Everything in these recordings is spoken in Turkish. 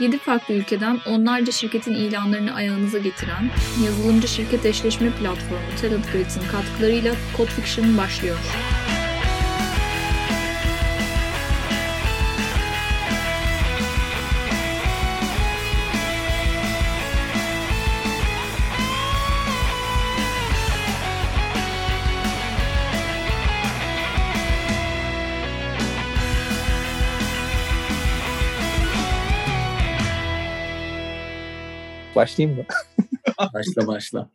7 farklı ülkeden onlarca şirketin ilanlarını ayağınıza getiren yazılımcı şirket eşleşme platformu Talent Grids'in katkılarıyla Code Fiction başlıyor. Başlayayım mı? başla başla.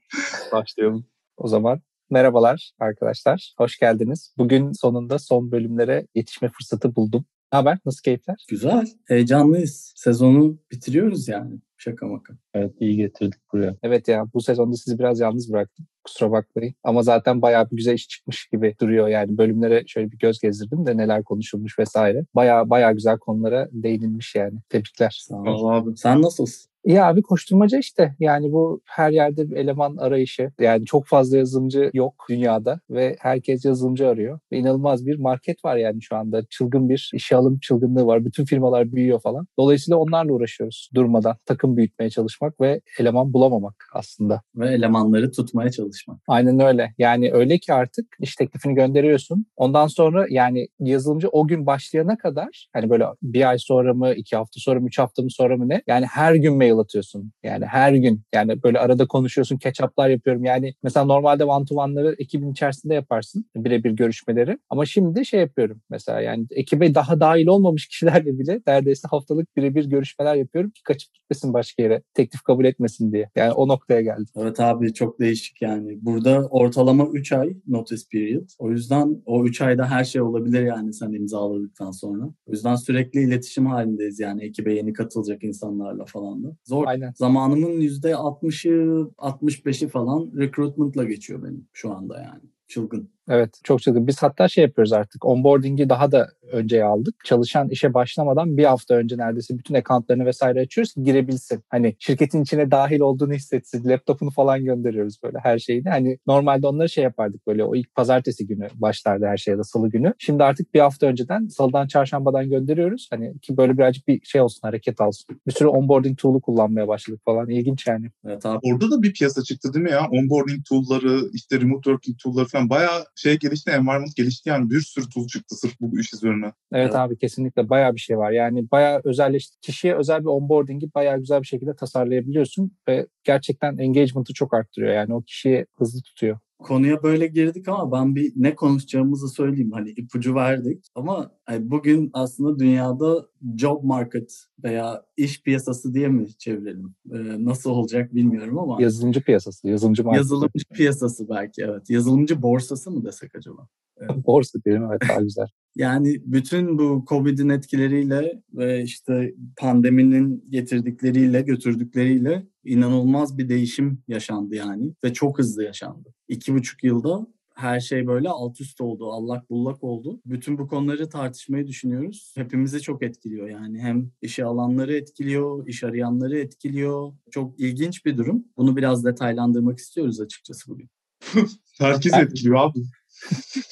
Başlayalım. O zaman merhabalar arkadaşlar. Hoş geldiniz. Bugün sonunda son bölümlere yetişme fırsatı buldum. Ne haber? Nasıl keyifler? Güzel. Heyecanlıyız. Sezonu bitiriyoruz yani. Şaka maka. Evet iyi getirdik buraya. Evet ya bu sezonda sizi biraz yalnız bıraktım. Kusura bakmayın. Ama zaten bayağı bir güzel iş çıkmış gibi duruyor yani. Bölümlere şöyle bir göz gezdirdim de neler konuşulmuş vesaire. Bayağı bayağı güzel konulara değinilmiş yani. Tebrikler. Sağ ol abi. Sen nasılsın? Ya abi koşturmaca işte. Yani bu her yerde bir eleman arayışı. Yani çok fazla yazılımcı yok dünyada ve herkes yazılımcı arıyor. Ve inanılmaz bir market var yani şu anda. Çılgın bir işe alım çılgınlığı var. Bütün firmalar büyüyor falan. Dolayısıyla onlarla uğraşıyoruz durmadan. Takım büyütmeye çalışmak ve eleman bulamamak aslında. Ve elemanları tutmaya çalışmak. Aynen öyle. Yani öyle ki artık iş teklifini gönderiyorsun. Ondan sonra yani yazılımcı o gün başlayana kadar hani böyle bir ay sonra mı, iki hafta sonra mı, üç hafta mı sonra mı ne? Yani her gün atıyorsun. Yani her gün. Yani böyle arada konuşuyorsun, catch-up'lar yapıyorum. Yani mesela normalde one-to-one'ları ekibin içerisinde yaparsın. Birebir görüşmeleri. Ama şimdi şey yapıyorum mesela yani ekibe daha dahil olmamış kişilerle bile neredeyse haftalık birebir görüşmeler yapıyorum ki kaçıp gitmesin başka yere. Teklif kabul etmesin diye. Yani o noktaya geldim. Evet abi çok değişik yani. Burada ortalama 3 ay notice period. O yüzden o 3 ayda her şey olabilir yani sen imzaladıktan sonra. O yüzden sürekli iletişim halindeyiz yani ekibe yeni katılacak insanlarla falan da. Zor. Aynen. Zamanımın %60'ı 65'i falan recruitment'la geçiyor benim şu anda yani. Çılgın. Evet çok çılgın. Biz hatta şey yapıyoruz artık. Onboarding'i daha da önceye aldık. Çalışan işe başlamadan bir hafta önce neredeyse bütün accountlarını vesaire açıyoruz ki girebilsin. Hani şirketin içine dahil olduğunu hissetsin. Laptopunu falan gönderiyoruz böyle her şeyini. Hani normalde onları şey yapardık böyle o ilk pazartesi günü başlardı her şey ya da salı günü. Şimdi artık bir hafta önceden salıdan çarşambadan gönderiyoruz. Hani ki böyle birazcık bir şey olsun hareket alsın. Bir sürü onboarding tool'u kullanmaya başladık falan. İlginç yani. Evet abi. Orada da bir piyasa çıktı değil mi ya? Onboarding tool'ları, işte remote working tool'ları falan bayağı şey gelişti, environment gelişti yani bir sürü tool çıktı sırf bu iş üzerine. Evet, Evet. abi kesinlikle bayağı bir şey var. Yani bayağı özelleşti. Kişiye özel bir onboarding'i bayağı güzel bir şekilde tasarlayabiliyorsun ve gerçekten engagement'ı çok arttırıyor. Yani o kişiyi hızlı tutuyor. Konuya böyle girdik ama ben bir ne konuşacağımızı söyleyeyim. Hani ipucu verdik ama hani bugün aslında dünyada job market veya iş piyasası diye mi çevirelim? Ee, nasıl olacak bilmiyorum ama Yazılımcı piyasası, yazılımcı market. yazılımcı piyasası belki evet. Yazılımcı borsası mı desek acaba? Borsa diyelim evet daha güzel. Yani bütün bu Covid'in etkileriyle ve işte pandeminin getirdikleriyle, götürdükleriyle inanılmaz bir değişim yaşandı yani ve çok hızlı yaşandı. İki buçuk yılda her şey böyle alt üst oldu, allak bullak oldu. Bütün bu konuları tartışmayı düşünüyoruz. Hepimizi çok etkiliyor yani. Hem işe alanları etkiliyor, iş arayanları etkiliyor. Çok ilginç bir durum. Bunu biraz detaylandırmak istiyoruz açıkçası bugün. Herkes etkiliyor abi.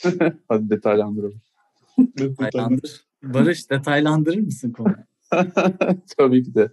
Hadi detaylandıralım. Detaylandır. Barış detaylandırır mısın konuyu? Tabii ki de.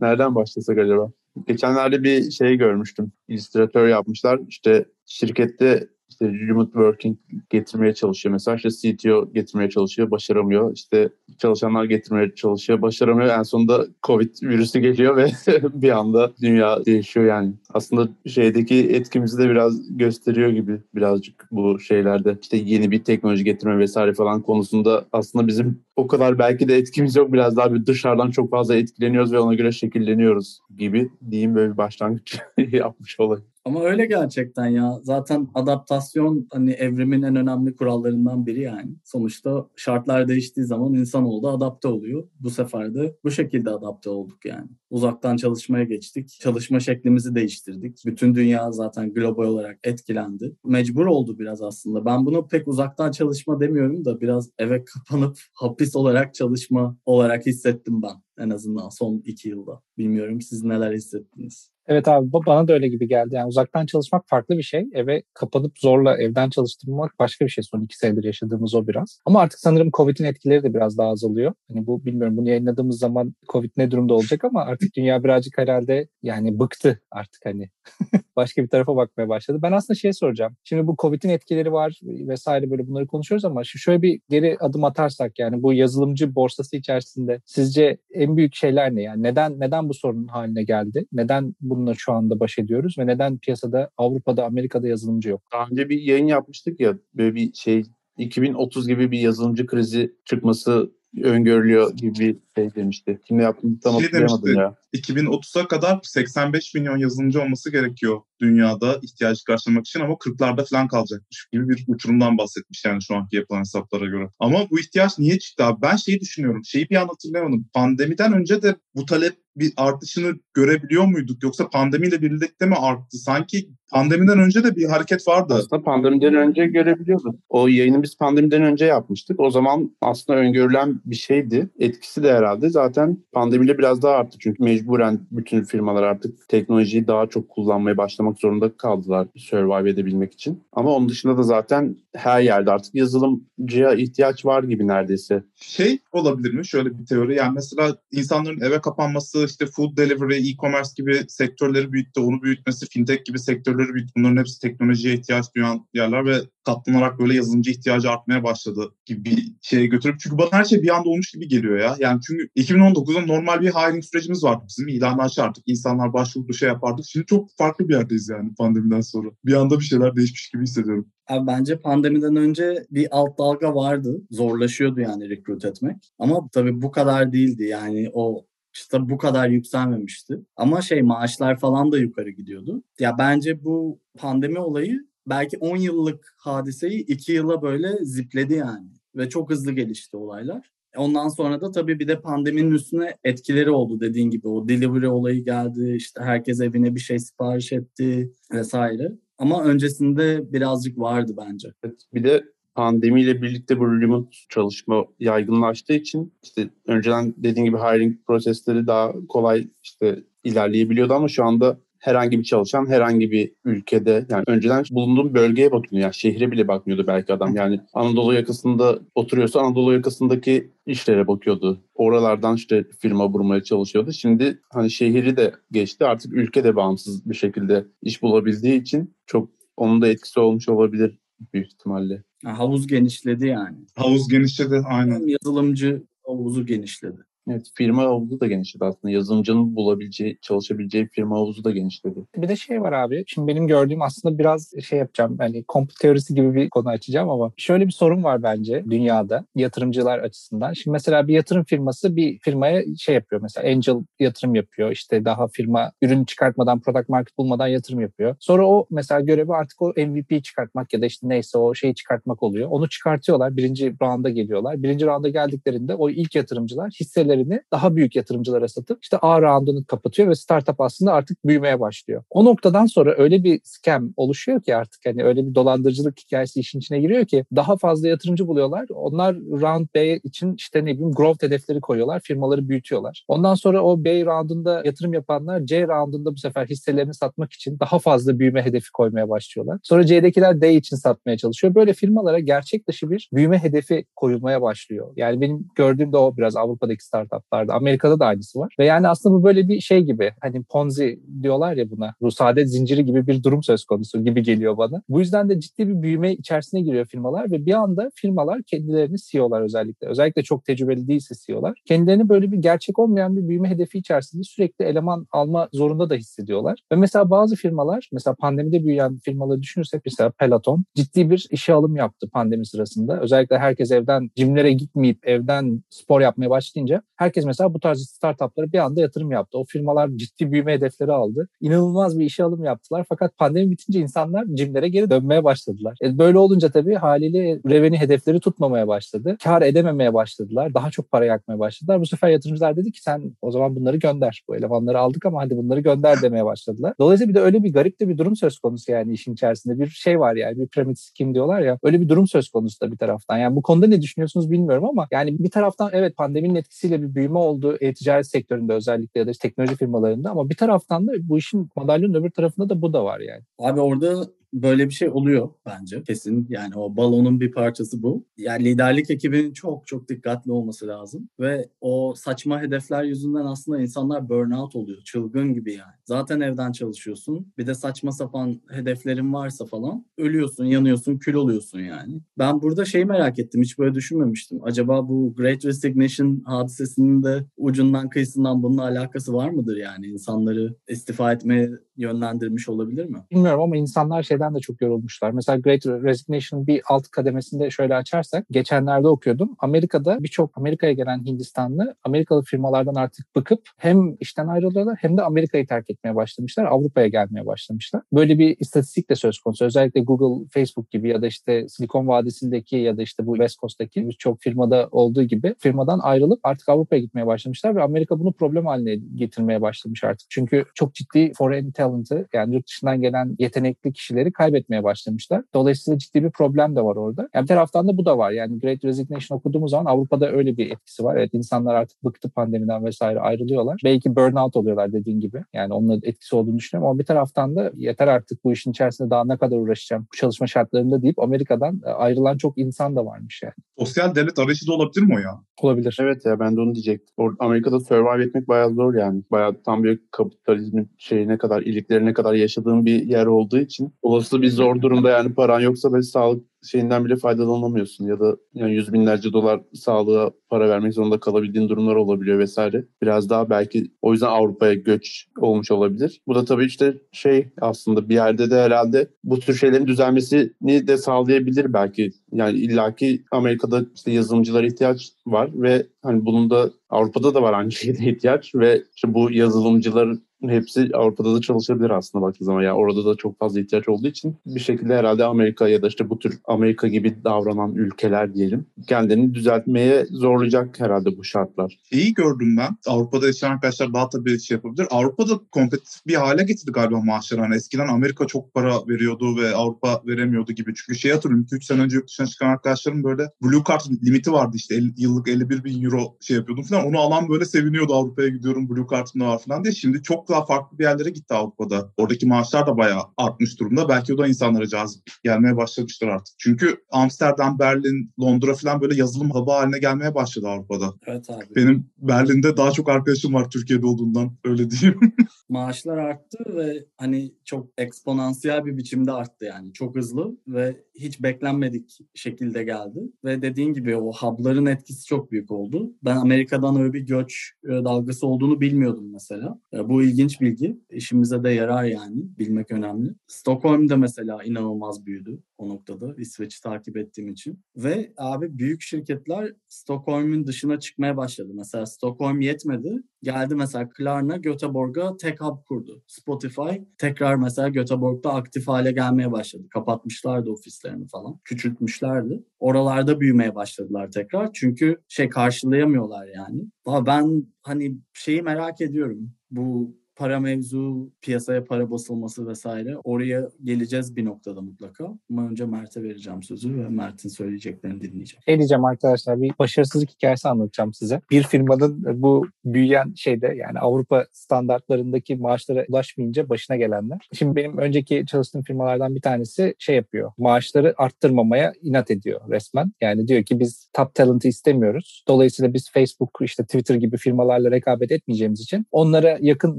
Nereden başlasak acaba? Geçenlerde bir şey görmüştüm. İllüstratör yapmışlar. İşte şirkette işte remote working getirmeye çalışıyor. Mesela işte CTO getirmeye çalışıyor, başaramıyor. İşte çalışanlar getirmeye çalışıyor, başaramıyor. En sonunda Covid virüsü geliyor ve bir anda dünya değişiyor yani. Aslında şeydeki etkimizi de biraz gösteriyor gibi birazcık bu şeylerde. İşte yeni bir teknoloji getirme vesaire falan konusunda aslında bizim o kadar belki de etkimiz yok. Biraz daha bir dışarıdan çok fazla etkileniyoruz ve ona göre şekilleniyoruz gibi diyeyim böyle bir başlangıç yapmış olayım. Ama öyle gerçekten ya. Zaten adaptasyon hani evrimin en önemli kurallarından biri yani. Sonuçta şartlar değiştiği zaman insanoğlu adapte oluyor. Bu sefer de bu şekilde adapte olduk yani. Uzaktan çalışmaya geçtik. Çalışma şeklimizi değiştirdik. Bütün dünya zaten global olarak etkilendi. Mecbur oldu biraz aslında. Ben bunu pek uzaktan çalışma demiyorum da biraz eve kapanıp hapis olarak çalışma olarak hissettim ben en azından son iki yılda. Bilmiyorum siz neler hissettiniz? Evet abi bana da öyle gibi geldi. Yani uzaktan çalışmak farklı bir şey. Eve kapanıp zorla evden çalıştırmak başka bir şey. Son iki senedir yaşadığımız o biraz. Ama artık sanırım Covid'in etkileri de biraz daha azalıyor. Hani bu bilmiyorum bunu yayınladığımız zaman Covid ne durumda olacak ama artık dünya birazcık herhalde yani bıktı artık hani. başka bir tarafa bakmaya başladı. Ben aslında şey soracağım. Şimdi bu Covid'in etkileri var vesaire böyle bunları konuşuyoruz ama şu şöyle bir geri adım atarsak yani bu yazılımcı borsası içerisinde sizce en büyük şeyler ne? Yani neden neden bu sorun haline geldi? Neden bununla şu anda baş ediyoruz ve neden piyasada Avrupa'da Amerika'da yazılımcı yok? Daha önce bir yayın yapmıştık ya böyle bir şey 2030 gibi bir yazılımcı krizi çıkması öngörülüyor gibi bir şey demişti. Kimle yaptığını tam şey hatırlayamadım demişti, ya. 2030'a kadar 85 milyon yazılımcı olması gerekiyor dünyada ihtiyacı karşılamak için ama 40'larda falan kalacakmış gibi bir uçurumdan bahsetmiş yani şu anki yapılan hesaplara göre. Ama bu ihtiyaç niye çıktı abi? Ben şeyi düşünüyorum. Şeyi bir an hatırlayamadım. Pandemiden önce de bu talep bir artışını görebiliyor muyduk? Yoksa pandemiyle birlikte mi arttı? Sanki pandemiden önce de bir hareket vardı. Aslında pandemiden önce görebiliyorduk. O yayını biz pandemiden önce yapmıştık. O zaman aslında öngörülen bir şeydi. Etkisi de herhalde zaten pandemiyle biraz daha arttı. Çünkü mecburen bütün firmalar artık teknolojiyi daha çok kullanmaya başlamak zorunda kaldılar survive edebilmek için. Ama onun dışında da zaten her yerde artık yazılımcıya ihtiyaç var gibi neredeyse. Şey olabilir mi? Şöyle bir teori. Yani mesela insanların eve kapanması, işte food delivery, e-commerce gibi sektörleri büyüttü. Onu büyütmesi, fintech gibi sektörleri büyüttü. Bunların hepsi teknolojiye ihtiyaç duyan yerler ve katlanarak böyle yazılımcı ihtiyacı artmaya başladı gibi bir şeye götürüp. Çünkü bana her şey bir anda olmuş gibi geliyor ya. Yani çünkü 2019'da normal bir hiring sürecimiz vardı bizim. İlanı açardık. insanlar başvurdu şey yapardık. Şimdi çok farklı bir yerdeyiz yani pandemiden sonra. Bir anda bir şeyler değişmiş gibi hissediyorum. Abi bence pandemiden önce bir alt dalga vardı. Zorlaşıyordu yani rekrut etmek. Ama tabii bu kadar değildi. Yani o işte bu kadar yükselmemişti. Ama şey maaşlar falan da yukarı gidiyordu. Ya bence bu pandemi olayı belki 10 yıllık hadiseyi 2 yıla böyle zipledi yani. Ve çok hızlı gelişti olaylar. Ondan sonra da tabii bir de pandeminin üstüne etkileri oldu dediğin gibi. O delivery olayı geldi, işte herkes evine bir şey sipariş etti vesaire. Ama öncesinde birazcık vardı bence. Evet, bir de pandemiyle birlikte bu remote çalışma yaygınlaştığı için işte önceden dediğim gibi hiring prosesleri daha kolay işte ilerleyebiliyordu ama şu anda herhangi bir çalışan herhangi bir ülkede yani önceden bulunduğum bölgeye bakıyordu. Yani şehre bile bakmıyordu belki adam. Yani Anadolu yakasında oturuyorsa Anadolu yakasındaki işlere bakıyordu. Oralardan işte firma bulmaya çalışıyordu. Şimdi hani şehri de geçti. Artık ülke de bağımsız bir şekilde iş bulabildiği için çok onun da etkisi olmuş olabilir büyük ihtimalle. Havuz genişledi yani. Havuz genişledi aynen. Yazılımcı havuzu genişledi. Evet firma havuzu da genişledi aslında. Yazılımcının bulabileceği, çalışabileceği firma havuzu da genişledi. Bir de şey var abi. Şimdi benim gördüğüm aslında biraz şey yapacağım. Hani komplo teorisi gibi bir konu açacağım ama şöyle bir sorun var bence dünyada yatırımcılar açısından. Şimdi mesela bir yatırım firması bir firmaya şey yapıyor. Mesela angel yatırım yapıyor. İşte daha firma ürün çıkartmadan, product market bulmadan yatırım yapıyor. Sonra o mesela görevi artık o MVP çıkartmak ya da işte neyse o şeyi çıkartmak oluyor. Onu çıkartıyorlar. Birinci rounda geliyorlar. Birinci rounda geldiklerinde o ilk yatırımcılar hisseleri hisselerini daha büyük yatırımcılara satıp işte A roundunu kapatıyor ve startup aslında artık büyümeye başlıyor. O noktadan sonra öyle bir scam oluşuyor ki artık hani öyle bir dolandırıcılık hikayesi işin içine giriyor ki daha fazla yatırımcı buluyorlar. Onlar round B için işte ne bileyim growth hedefleri koyuyorlar. Firmaları büyütüyorlar. Ondan sonra o B roundunda yatırım yapanlar C roundunda bu sefer hisselerini satmak için daha fazla büyüme hedefi koymaya başlıyorlar. Sonra C'dekiler D için satmaya çalışıyor. Böyle firmalara gerçek dışı bir büyüme hedefi koyulmaya başlıyor. Yani benim gördüğüm de o biraz Avrupa'daki start startuplarda. Amerika'da da aynısı var. Ve yani aslında bu böyle bir şey gibi hani Ponzi diyorlar ya buna. Bu saadet zinciri gibi bir durum söz konusu gibi geliyor bana. Bu yüzden de ciddi bir büyüme içerisine giriyor firmalar ve bir anda firmalar kendilerini CEO'lar özellikle. Özellikle çok tecrübeli değilse CEO'lar. Kendilerini böyle bir gerçek olmayan bir büyüme hedefi içerisinde sürekli eleman alma zorunda da hissediyorlar. Ve mesela bazı firmalar mesela pandemide büyüyen firmaları düşünürsek mesela Peloton ciddi bir işe alım yaptı pandemi sırasında. Özellikle herkes evden cimlere gitmeyip evden spor yapmaya başlayınca Herkes mesela bu tarz startuplara bir anda yatırım yaptı. O firmalar ciddi büyüme hedefleri aldı. İnanılmaz bir işe alım yaptılar. Fakat pandemi bitince insanlar cimlere geri dönmeye başladılar. E böyle olunca tabii haliyle reveni hedefleri tutmamaya başladı. Kar edememeye başladılar. Daha çok para yakmaya başladılar. Bu sefer yatırımcılar dedi ki sen o zaman bunları gönder. Bu elemanları aldık ama hadi bunları gönder demeye başladılar. Dolayısıyla bir de öyle bir garip de bir durum söz konusu yani işin içerisinde. Bir şey var yani bir piramit skim diyorlar ya. Öyle bir durum söz konusu da bir taraftan. Yani bu konuda ne düşünüyorsunuz bilmiyorum ama yani bir taraftan evet pandeminin etkisiyle bir bir büyüme oldu e-ticaret sektöründe özellikle ya da işte teknoloji firmalarında ama bir taraftan da bu işin madalyonun öbür tarafında da bu da var yani. Abi orada böyle bir şey oluyor bence kesin. Yani o balonun bir parçası bu. Yani liderlik ekibinin çok çok dikkatli olması lazım. Ve o saçma hedefler yüzünden aslında insanlar burnout oluyor. Çılgın gibi yani. Zaten evden çalışıyorsun. Bir de saçma sapan hedeflerin varsa falan ölüyorsun, yanıyorsun, kül oluyorsun yani. Ben burada şeyi merak ettim. Hiç böyle düşünmemiştim. Acaba bu Great Resignation hadisesinin de ucundan kıyısından bununla alakası var mıdır yani? insanları istifa etmeye yönlendirmiş olabilir mi? Bilmiyorum ama insanlar şeyden de çok yorulmuşlar. Mesela Great Resignation bir alt kademesinde şöyle açarsak geçenlerde okuyordum. Amerika'da birçok Amerika'ya gelen Hindistanlı Amerikalı firmalardan artık bıkıp hem işten ayrılıyorlar hem de Amerika'yı terk etmeye başlamışlar. Avrupa'ya gelmeye başlamışlar. Böyle bir istatistik de söz konusu. Özellikle Google, Facebook gibi ya da işte Silikon Vadisi'ndeki ya da işte bu West Coast'taki birçok firmada olduğu gibi firmadan ayrılıp artık Avrupa'ya gitmeye başlamışlar ve Amerika bunu problem haline getirmeye başlamış artık. Çünkü çok ciddi foreign talent'ı yani yurt dışından gelen yetenekli kişileri kaybetmeye başlamışlar. Dolayısıyla ciddi bir problem de var orada. Yani bir taraftan da bu da var. Yani Great Resignation okuduğumuz zaman Avrupa'da öyle bir etkisi var. Evet insanlar artık bıktı pandemiden vesaire ayrılıyorlar. Belki burnout oluyorlar dediğin gibi. Yani onun etkisi olduğunu düşünüyorum ama bir taraftan da yeter artık bu işin içerisinde daha ne kadar uğraşacağım bu çalışma şartlarında deyip Amerika'dan e, ayrılan çok insan da varmış yani. Sosyal devlet arayışı da olabilir mi o ya? Olabilir. Evet ya ben de onu diyecektim. Amerika'da survive etmek bayağı zor yani. Bayağı tam bir kapitalizmin şeyi ne kadar ilikleri ne kadar yaşadığım bir yer olduğu için olası bir zor durumda yani paran yoksa ve sağlık şeyinden bile faydalanamıyorsun ya da yani yüz binlerce dolar sağlığa para vermek zorunda kalabildiğin durumlar olabiliyor vesaire. Biraz daha belki o yüzden Avrupa'ya göç olmuş olabilir. Bu da tabii işte şey aslında bir yerde de herhalde bu tür şeylerin düzelmesini de sağlayabilir belki. Yani illaki Amerika'da işte yazılımcılara ihtiyaç var ve hani bunun da Avrupa'da da var aynı şeyde ihtiyaç ve işte bu yazılımcılar hepsi Avrupa'da da çalışabilir aslında baktığı zaman. Yani orada da çok fazla ihtiyaç olduğu için bir şekilde herhalde Amerika ya da işte bu tür Amerika gibi davranan ülkeler diyelim kendini düzeltmeye zorlayacak herhalde bu şartlar. İyi gördüm ben. Avrupa'da yaşayan arkadaşlar daha tabii şey yapabilir. Avrupa'da kompetitif bir hale getirdi galiba maaşlar. Hani eskiden Amerika çok para veriyordu ve Avrupa veremiyordu gibi. Çünkü şey hatırlıyorum 2-3 sene önce yurt dışına çıkan arkadaşlarım böyle Blue Card limiti vardı işte 50, yıllık 51 bin euro şey yapıyordum falan. Onu alan böyle seviniyordu Avrupa'ya gidiyorum Blue Card'ım da var falan diye. Şimdi çok daha farklı bir yerlere gitti Avrupa'da. Oradaki maaşlar da bayağı artmış durumda. Belki o da insanlara cazip gelmeye başlamıştır artık. Çünkü Amsterdam, Berlin, Londra falan böyle yazılım hub'ı haline gelmeye başladı Avrupa'da. Evet abi. Benim Berlin'de daha çok arkadaşım var Türkiye'de olduğundan öyle diyeyim. Maaşlar arttı ve hani çok eksponansiyel bir biçimde arttı yani. Çok hızlı ve hiç beklenmedik şekilde geldi. Ve dediğin gibi o hub'ların etkisi çok büyük oldu. Ben Amerika'dan öyle bir göç e, dalgası olduğunu bilmiyordum mesela. E, bu ilginç bilgi. İşimize de yarar yani. Bilmek önemli. Stockholm'da mesela inanılmaz büyüdü o noktada İsveç'i takip ettiğim için. Ve abi büyük şirketler Stockholm'un dışına çıkmaya başladı. Mesela Stockholm yetmedi. Geldi mesela Klarna Göteborg'a Tech Hub kurdu. Spotify tekrar mesela Göteborg'da aktif hale gelmeye başladı. Kapatmışlardı ofislerini falan. Küçültmüşlerdi. Oralarda büyümeye başladılar tekrar. Çünkü şey karşılayamıyorlar yani. Ama ben hani şeyi merak ediyorum. Bu para mevzu, piyasaya para basılması vesaire. Oraya geleceğiz bir noktada mutlaka. Ama önce Mert'e vereceğim sözü ve Mert'in söyleyeceklerini dinleyeceğim. Şey diyeceğim arkadaşlar bir başarısızlık hikayesi anlatacağım size. Bir firmanın bu büyüyen şeyde yani Avrupa standartlarındaki maaşlara ulaşmayınca başına gelenler. Şimdi benim önceki çalıştığım firmalardan bir tanesi şey yapıyor. Maaşları arttırmamaya inat ediyor resmen. Yani diyor ki biz top talent'ı istemiyoruz. Dolayısıyla biz Facebook, işte Twitter gibi firmalarla rekabet etmeyeceğimiz için onlara yakın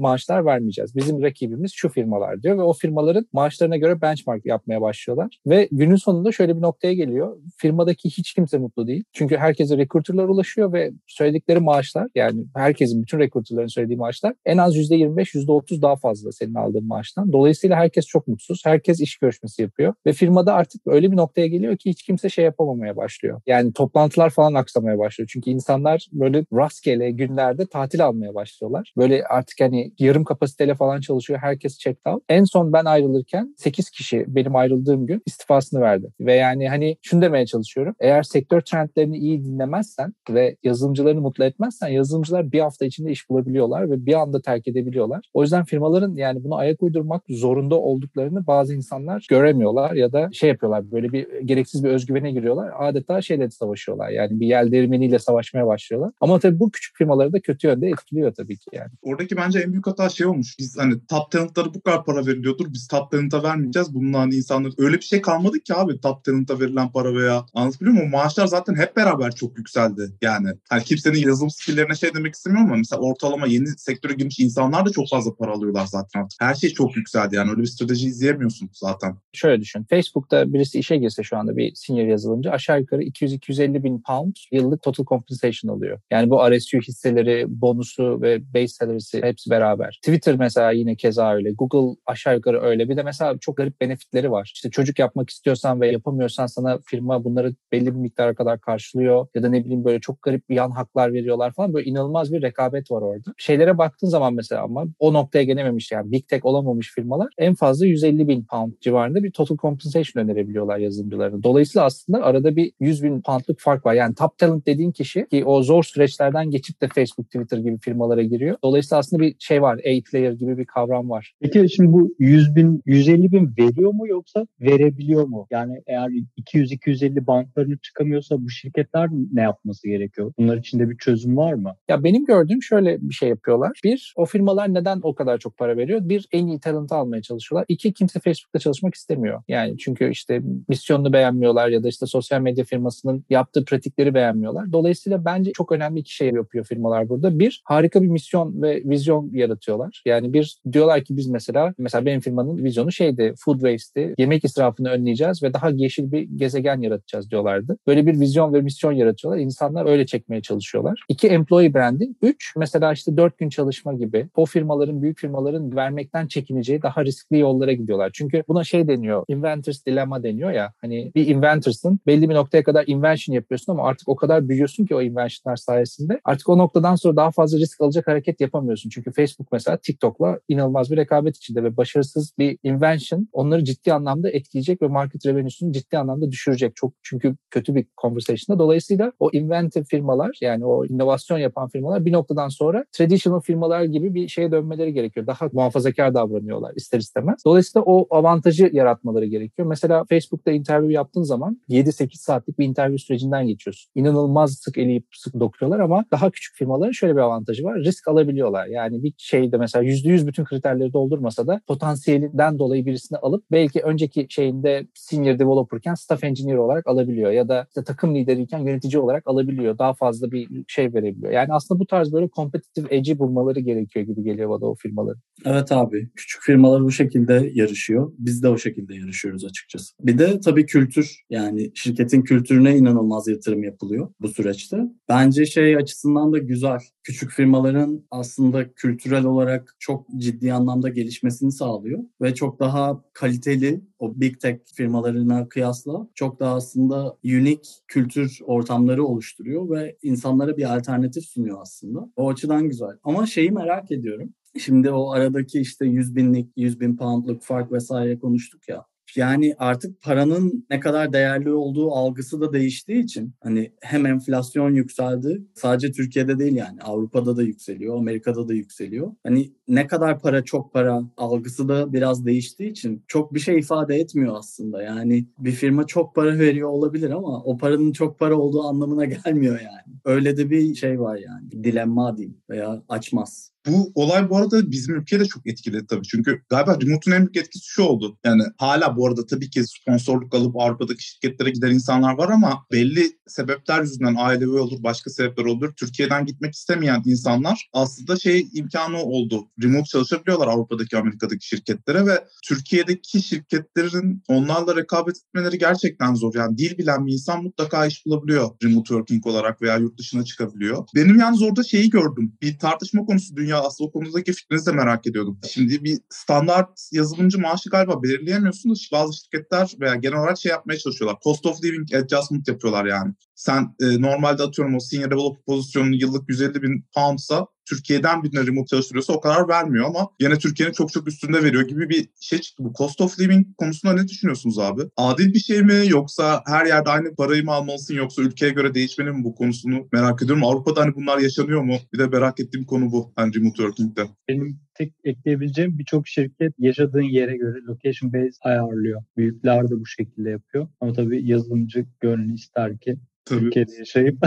maaşlar maaşlar vermeyeceğiz. Bizim rakibimiz şu firmalar diyor ve o firmaların maaşlarına göre benchmark yapmaya başlıyorlar. Ve günün sonunda şöyle bir noktaya geliyor. Firmadaki hiç kimse mutlu değil. Çünkü herkese recruiterlar ulaşıyor ve söyledikleri maaşlar yani herkesin bütün recruiterların söylediği maaşlar en az %25, %30 daha fazla senin aldığın maaştan. Dolayısıyla herkes çok mutsuz. Herkes iş görüşmesi yapıyor ve firmada artık öyle bir noktaya geliyor ki hiç kimse şey yapamamaya başlıyor. Yani toplantılar falan aksamaya başlıyor. Çünkü insanlar böyle rastgele günlerde tatil almaya başlıyorlar. Böyle artık hani yarım yarım kapasiteyle falan çalışıyor. Herkes checked out. En son ben ayrılırken 8 kişi benim ayrıldığım gün istifasını verdi. Ve yani hani şunu demeye çalışıyorum. Eğer sektör trendlerini iyi dinlemezsen ve yazılımcılarını mutlu etmezsen yazılımcılar bir hafta içinde iş bulabiliyorlar ve bir anda terk edebiliyorlar. O yüzden firmaların yani bunu ayak uydurmak zorunda olduklarını bazı insanlar göremiyorlar ya da şey yapıyorlar böyle bir gereksiz bir özgüvene giriyorlar. Adeta şeyle savaşıyorlar yani bir yel değirmeniyle savaşmaya başlıyorlar. Ama tabii bu küçük firmaları da kötü yönde etkiliyor tabii ki yani. Oradaki bence en büyük hata şey olmuş. Biz hani top talentlara bu kadar para veriliyordur. Biz top talent'a vermeyeceğiz. Bunun hani insanlar öyle bir şey kalmadı ki abi top talent'a verilen para veya anlatabiliyor muyum? Maaşlar zaten hep beraber çok yükseldi yani. Hani kimsenin yazılım skilllerine şey demek istemiyorum ama mesela ortalama yeni sektöre girmiş insanlar da çok fazla para alıyorlar zaten Her şey çok yükseldi yani öyle bir strateji izleyemiyorsun zaten. Şöyle düşün. Facebook'ta birisi işe girse şu anda bir senior yazılımcı aşağı yukarı 200-250 bin pound yıllık total compensation alıyor. Yani bu RSU hisseleri, bonusu ve base salary'si hepsi beraber. Twitter mesela yine keza öyle. Google aşağı yukarı öyle. Bir de mesela çok garip benefitleri var. İşte çocuk yapmak istiyorsan ve yapamıyorsan sana firma bunları belli bir miktara kadar karşılıyor. Ya da ne bileyim böyle çok garip yan haklar veriyorlar falan. Böyle inanılmaz bir rekabet var orada. Şeylere baktığın zaman mesela ama o noktaya gelememiş yani big tech olamamış firmalar en fazla 150 bin pound civarında bir total compensation önerebiliyorlar yazılımcılarına. Dolayısıyla aslında arada bir 100 bin poundluk fark var. Yani top talent dediğin kişi ki o zor süreçlerden geçip de Facebook, Twitter gibi firmalara giriyor. Dolayısıyla aslında bir şey var. A-player gibi bir kavram var. Peki şimdi bu 100 bin, 150 bin veriyor mu yoksa verebiliyor mu? Yani eğer 200-250 banklarını çıkamıyorsa bu şirketler ne yapması gerekiyor? Bunlar içinde bir çözüm var mı? Ya benim gördüğüm şöyle bir şey yapıyorlar. Bir, o firmalar neden o kadar çok para veriyor? Bir, en iyi talent'ı almaya çalışıyorlar. İki, kimse Facebook'ta çalışmak istemiyor. Yani çünkü işte misyonunu beğenmiyorlar ya da işte sosyal medya firmasının yaptığı pratikleri beğenmiyorlar. Dolayısıyla bence çok önemli iki şey yapıyor firmalar burada. Bir, harika bir misyon ve vizyon yaratıyorlar. Yani bir diyorlar ki biz mesela mesela benim firmanın vizyonu şeydi food waste'i, yemek israfını önleyeceğiz ve daha yeşil bir gezegen yaratacağız diyorlardı. Böyle bir vizyon ve misyon yaratıyorlar. İnsanlar öyle çekmeye çalışıyorlar. İki, employee branding. Üç, mesela işte dört gün çalışma gibi o firmaların, büyük firmaların vermekten çekineceği daha riskli yollara gidiyorlar. Çünkü buna şey deniyor, inventors dilemma deniyor ya. Hani bir inventors'ın belli bir noktaya kadar invention yapıyorsun ama artık o kadar büyüyorsun ki o invention'lar sayesinde artık o noktadan sonra daha fazla risk alacak hareket yapamıyorsun. Çünkü Facebook mesela TikTok'la inanılmaz bir rekabet içinde ve başarısız bir invention onları ciddi anlamda etkileyecek ve market revenue'sunu ciddi anlamda düşürecek. Çok çünkü kötü bir conversation'da. Dolayısıyla o inventive firmalar yani o inovasyon yapan firmalar bir noktadan sonra traditional firmalar gibi bir şeye dönmeleri gerekiyor. Daha muhafazakar davranıyorlar ister istemez. Dolayısıyla o avantajı yaratmaları gerekiyor. Mesela Facebook'ta interview yaptığın zaman 7-8 saatlik bir interview sürecinden geçiyorsun. İnanılmaz sık eleyip sık dokuyorlar ama daha küçük firmaların şöyle bir avantajı var. Risk alabiliyorlar. Yani bir şeyde mesela %100 bütün kriterleri doldurmasa da potansiyelinden dolayı birisini alıp belki önceki şeyinde senior developerken staff engineer olarak alabiliyor ya da işte takım lideriyken yönetici olarak alabiliyor. Daha fazla bir şey verebiliyor. Yani aslında bu tarz böyle competitive edge'i bulmaları gerekiyor gibi geliyor bana o firmaların. Evet abi. Küçük firmalar bu şekilde yarışıyor. Biz de o şekilde yarışıyoruz açıkçası. Bir de tabii kültür. Yani şirketin kültürüne inanılmaz yatırım yapılıyor bu süreçte. Bence şey açısından da güzel. Küçük firmaların aslında kültürel olarak çok ciddi anlamda gelişmesini sağlıyor ve çok daha kaliteli o big tech firmalarına kıyasla çok daha aslında unik kültür ortamları oluşturuyor ve insanlara bir alternatif sunuyor aslında. O açıdan güzel. Ama şeyi merak ediyorum. Şimdi o aradaki işte 100 binlik, 100 bin poundluk fark vesaire konuştuk ya. Yani artık paranın ne kadar değerli olduğu algısı da değiştiği için hani hem enflasyon yükseldi sadece Türkiye'de değil yani Avrupa'da da yükseliyor, Amerika'da da yükseliyor. Hani ne kadar para çok para algısı da biraz değiştiği için çok bir şey ifade etmiyor aslında. Yani bir firma çok para veriyor olabilir ama o paranın çok para olduğu anlamına gelmiyor yani. Öyle de bir şey var yani. Dilemma diyeyim veya açmaz. Bu olay bu arada bizim ülkeye de çok etkiledi tabii. Çünkü galiba remote'un en büyük etkisi şu oldu. Yani hala bu arada tabii ki sponsorluk alıp Avrupa'daki şirketlere giden insanlar var ama belli sebepler yüzünden ailevi olur, başka sebepler olur. Türkiye'den gitmek istemeyen insanlar aslında şey imkanı oldu. Remote çalışabiliyorlar Avrupa'daki, Amerika'daki şirketlere ve Türkiye'deki şirketlerin onlarla rekabet etmeleri gerçekten zor. Yani dil bilen bir insan mutlaka iş bulabiliyor remote working olarak veya yurt dışına çıkabiliyor. Benim yalnız orada şeyi gördüm. Bir tartışma konusu dünya dünya aslında o konudaki fikrinizi de merak ediyordum. Şimdi bir standart yazılımcı maaşı galiba belirleyemiyorsunuz. Bazı şirketler veya genel olarak şey yapmaya çalışıyorlar. Cost of living adjustment yapıyorlar yani. Sen e, normalde atıyorum o senior developer pozisyonunun yıllık 150 bin poundsa Türkiye'den birine remote çalıştırıyorsa o kadar vermiyor ama yine Türkiye'nin çok çok üstünde veriyor gibi bir şey çıktı. Bu cost of living konusunda ne düşünüyorsunuz abi? Adil bir şey mi yoksa her yerde aynı parayı mı almalısın yoksa ülkeye göre değişmeli mi bu konusunu merak ediyorum. Avrupa'da hani bunlar yaşanıyor mu? Bir de merak ettiğim konu bu. Hani remote working'de. Benim tek ekleyebileceğim birçok şirket yaşadığın yere göre location based ayarlıyor. Büyükler de bu şekilde yapıyor. Ama tabii yazılımcı gönlü ister ki Tabii. Türkiye'de yaşayıp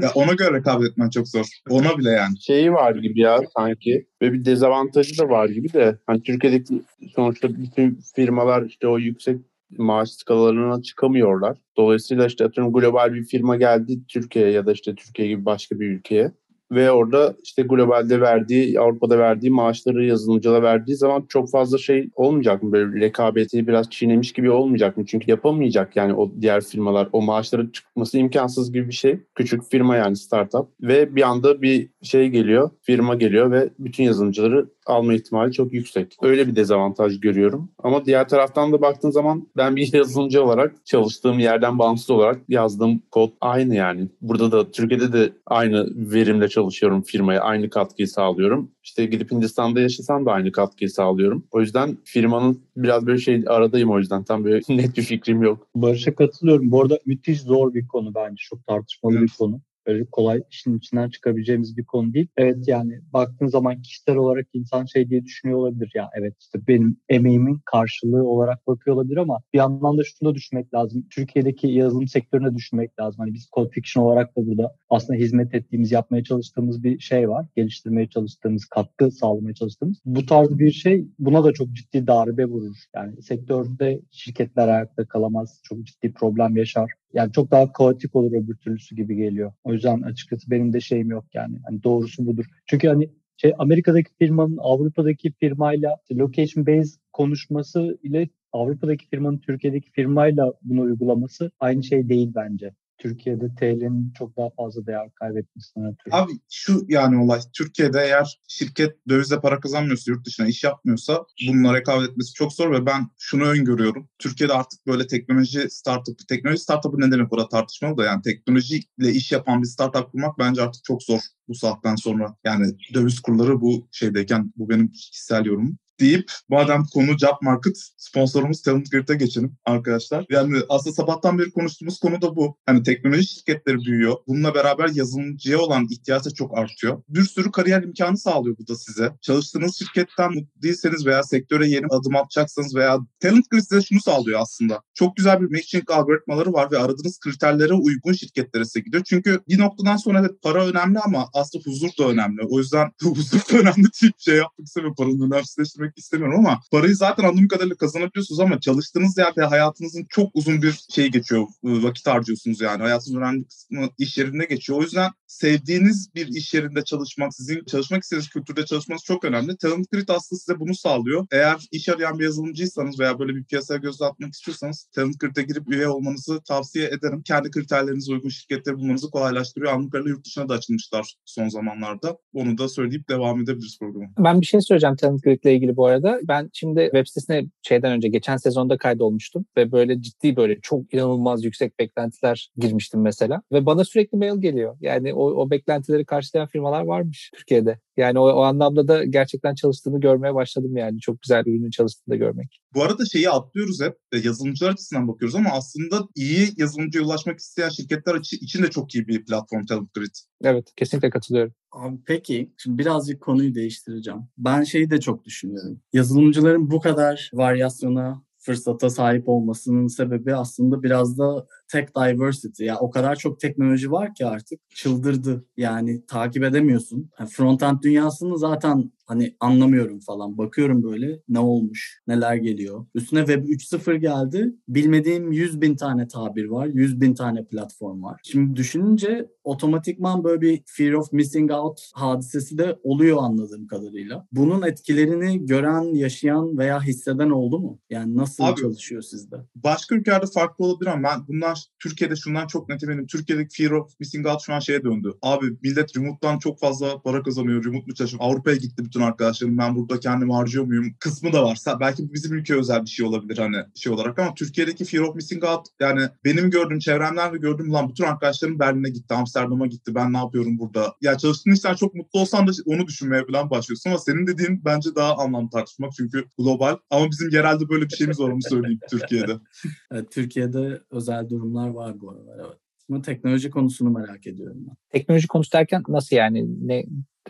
Ya ona göre rekabet etmen çok zor. Ona bile yani. Şeyi var gibi ya sanki ve bir dezavantajı da var gibi de hani Türkiye'deki sonuçta bütün firmalar işte o yüksek maaş skalalarına çıkamıyorlar. Dolayısıyla işte atıyorum global bir firma geldi Türkiye'ye ya da işte Türkiye gibi başka bir ülkeye ve orada işte globalde verdiği, Avrupa'da verdiği maaşları yazılımcılara verdiği zaman çok fazla şey olmayacak mı? Böyle rekabeti biraz çiğnemiş gibi olmayacak mı? Çünkü yapamayacak yani o diğer firmalar. O maaşların çıkması imkansız gibi bir şey. Küçük firma yani startup. Ve bir anda bir şey geliyor, firma geliyor ve bütün yazılımcıları alma ihtimali çok yüksek. Öyle bir dezavantaj görüyorum. Ama diğer taraftan da baktığın zaman ben bir yazılımcı olarak çalıştığım yerden bağımsız olarak yazdığım kod aynı yani. Burada da Türkiye'de de aynı verimle çalışıyorum firmaya. Aynı katkıyı sağlıyorum. İşte gidip Hindistan'da yaşasam da aynı katkıyı sağlıyorum. O yüzden firmanın biraz böyle şey aradayım o yüzden. Tam böyle net bir fikrim yok. Barış'a katılıyorum. Bu arada müthiş zor bir konu bence. Çok tartışmalı Evet. bir konu. Böyle kolay işin içinden çıkabileceğimiz bir konu değil. Evet yani baktığın zaman kişisel olarak insan şey diye düşünüyor olabilir. Ya evet işte benim emeğimin karşılığı olarak bakıyor olabilir ama bir yandan da şunu da düşünmek lazım. Türkiye'deki yazılım sektörüne düşünmek lazım. Hani biz Code Fiction olarak da burada aslında hizmet ettiğimiz, yapmaya çalıştığımız bir şey var. Geliştirmeye çalıştığımız, katkı sağlamaya çalıştığımız. Bu tarz bir şey buna da çok ciddi darbe vurur. Yani sektörde şirketler ayakta kalamaz. Çok ciddi problem yaşar. Yani çok daha kaotik olur öbür türlüsü gibi geliyor. O yüzden açıkçası benim de şeyim yok yani. Hani doğrusu budur. Çünkü hani şey Amerika'daki firmanın Avrupa'daki firmayla location based konuşması ile Avrupa'daki firmanın Türkiye'deki firmayla bunu uygulaması aynı şey değil bence. Türkiye'de TL'nin çok daha fazla değer kaybetmesinden ötürü. Abi şu yani olay Türkiye'de eğer şirket dövizle para kazanmıyorsa, yurt dışına iş yapmıyorsa bununla rekabet etmesi çok zor ve ben şunu öngörüyorum. Türkiye'de artık böyle teknoloji startup, teknoloji startup'ı ne demek burada tartışmalı da yani teknolojiyle iş yapan bir startup kurmak bence artık çok zor bu saatten sonra. Yani döviz kurları bu şeydeyken bu benim kişisel yorumum deyip madem konu job market sponsorumuz Talent Grid'e geçelim arkadaşlar. Yani aslında sabahtan beri konuştuğumuz konu da bu. Hani teknoloji şirketleri büyüyor. Bununla beraber yazılımcıya olan ihtiyaç da çok artıyor. Bir sürü kariyer imkanı sağlıyor bu da size. Çalıştığınız şirketten mutlu değilseniz veya sektöre yeni adım atacaksanız veya Talent Grid size şunu sağlıyor aslında. Çok güzel bir matching algoritmaları var ve aradığınız kriterlere uygun şirketlere size gidiyor. Çünkü bir noktadan sonra evet para önemli ama aslında huzur da önemli. O yüzden huzur da önemli deyip şey yapmak istemiyorum. Paranın önemsizleştirmek istemiyorum ama parayı zaten anladığım kadarıyla kazanabiliyorsunuz ama çalıştığınız yerde hayatınızın çok uzun bir şey geçiyor. Vakit harcıyorsunuz yani. Hayatınızın önemli kısmı iş yerinde geçiyor. O yüzden sevdiğiniz bir iş yerinde çalışmak, sizin çalışmak istediğiniz kültürde çalışmanız çok önemli. Talent Grid aslında size bunu sağlıyor. Eğer iş arayan bir yazılımcıysanız veya böyle bir piyasaya göz atmak istiyorsanız Talent Grid'e girip üye olmanızı tavsiye ederim. Kendi kriterlerinize uygun şirketleri bulmanızı kolaylaştırıyor. Kadarıyla yurt dışına da açılmışlar son zamanlarda. Onu da söyleyip devam edebiliriz programı. Ben bir şey söyleyeceğim Talent Grid'le ilgili bu arada. Ben şimdi web sitesine şeyden önce geçen sezonda kaydolmuştum ve böyle ciddi böyle çok inanılmaz yüksek beklentiler girmiştim mesela. Ve bana sürekli mail geliyor. Yani o, o beklentileri karşılayan firmalar varmış Türkiye'de. Yani o, o anlamda da gerçekten çalıştığını görmeye başladım yani. Çok güzel ürünün çalıştığını da görmek. Bu arada şeyi atlıyoruz hep. E, yazılımcılar açısından bakıyoruz ama aslında iyi yazılımcıya ulaşmak isteyen şirketler için de çok iyi bir platform Talent Grid. Evet kesinlikle katılıyorum. Abi peki şimdi birazcık konuyu değiştireceğim. Ben şeyi de çok düşünüyorum. Yazılımcıların bu kadar varyasyona fırsata sahip olmasının sebebi aslında biraz da tech diversity. Ya o kadar çok teknoloji var ki artık çıldırdı. Yani takip edemiyorsun. Yani frontend dünyasını zaten hani anlamıyorum falan. Bakıyorum böyle ne olmuş, neler geliyor. Üstüne Web 3.0 geldi. Bilmediğim 100 bin tane tabir var. 100 bin tane platform var. Şimdi düşününce otomatikman böyle bir fear of missing out hadisesi de oluyor anladığım kadarıyla. Bunun etkilerini gören, yaşayan veya hisseden oldu mu? Yani nasıl Abi, çalışıyor sizde? Başka ülkelerde farklı olabilir ama ben bundan Türkiye'de şundan çok net eminim. Türkiye'deki fear of missing out şu an şeye döndü. Abi millet remote'dan çok fazla para kazanıyor. Remote mu çalışıyor? Avrupa'ya gitti bütün bütün arkadaşlarım ben burada kendimi harcıyor muyum kısmı da varsa belki bizim ülke özel bir şey olabilir hani şey olarak ama Türkiye'deki Fear of Missing Out yani benim gördüğüm çevremden de gördüğüm lan bütün arkadaşlarım Berlin'e gitti Amsterdam'a gitti ben ne yapıyorum burada ya çalıştığın işten çok mutlu olsan da onu düşünmeye falan başlıyorsun ama senin dediğin bence daha anlam tartışmak çünkü global ama bizim yerelde böyle bir şeyimiz var onu söyleyeyim Türkiye'de. Türkiye'de özel durumlar var bu aralar evet. Ama teknoloji konusunu merak ediyorum ben. Teknoloji konusu derken nasıl yani? Ne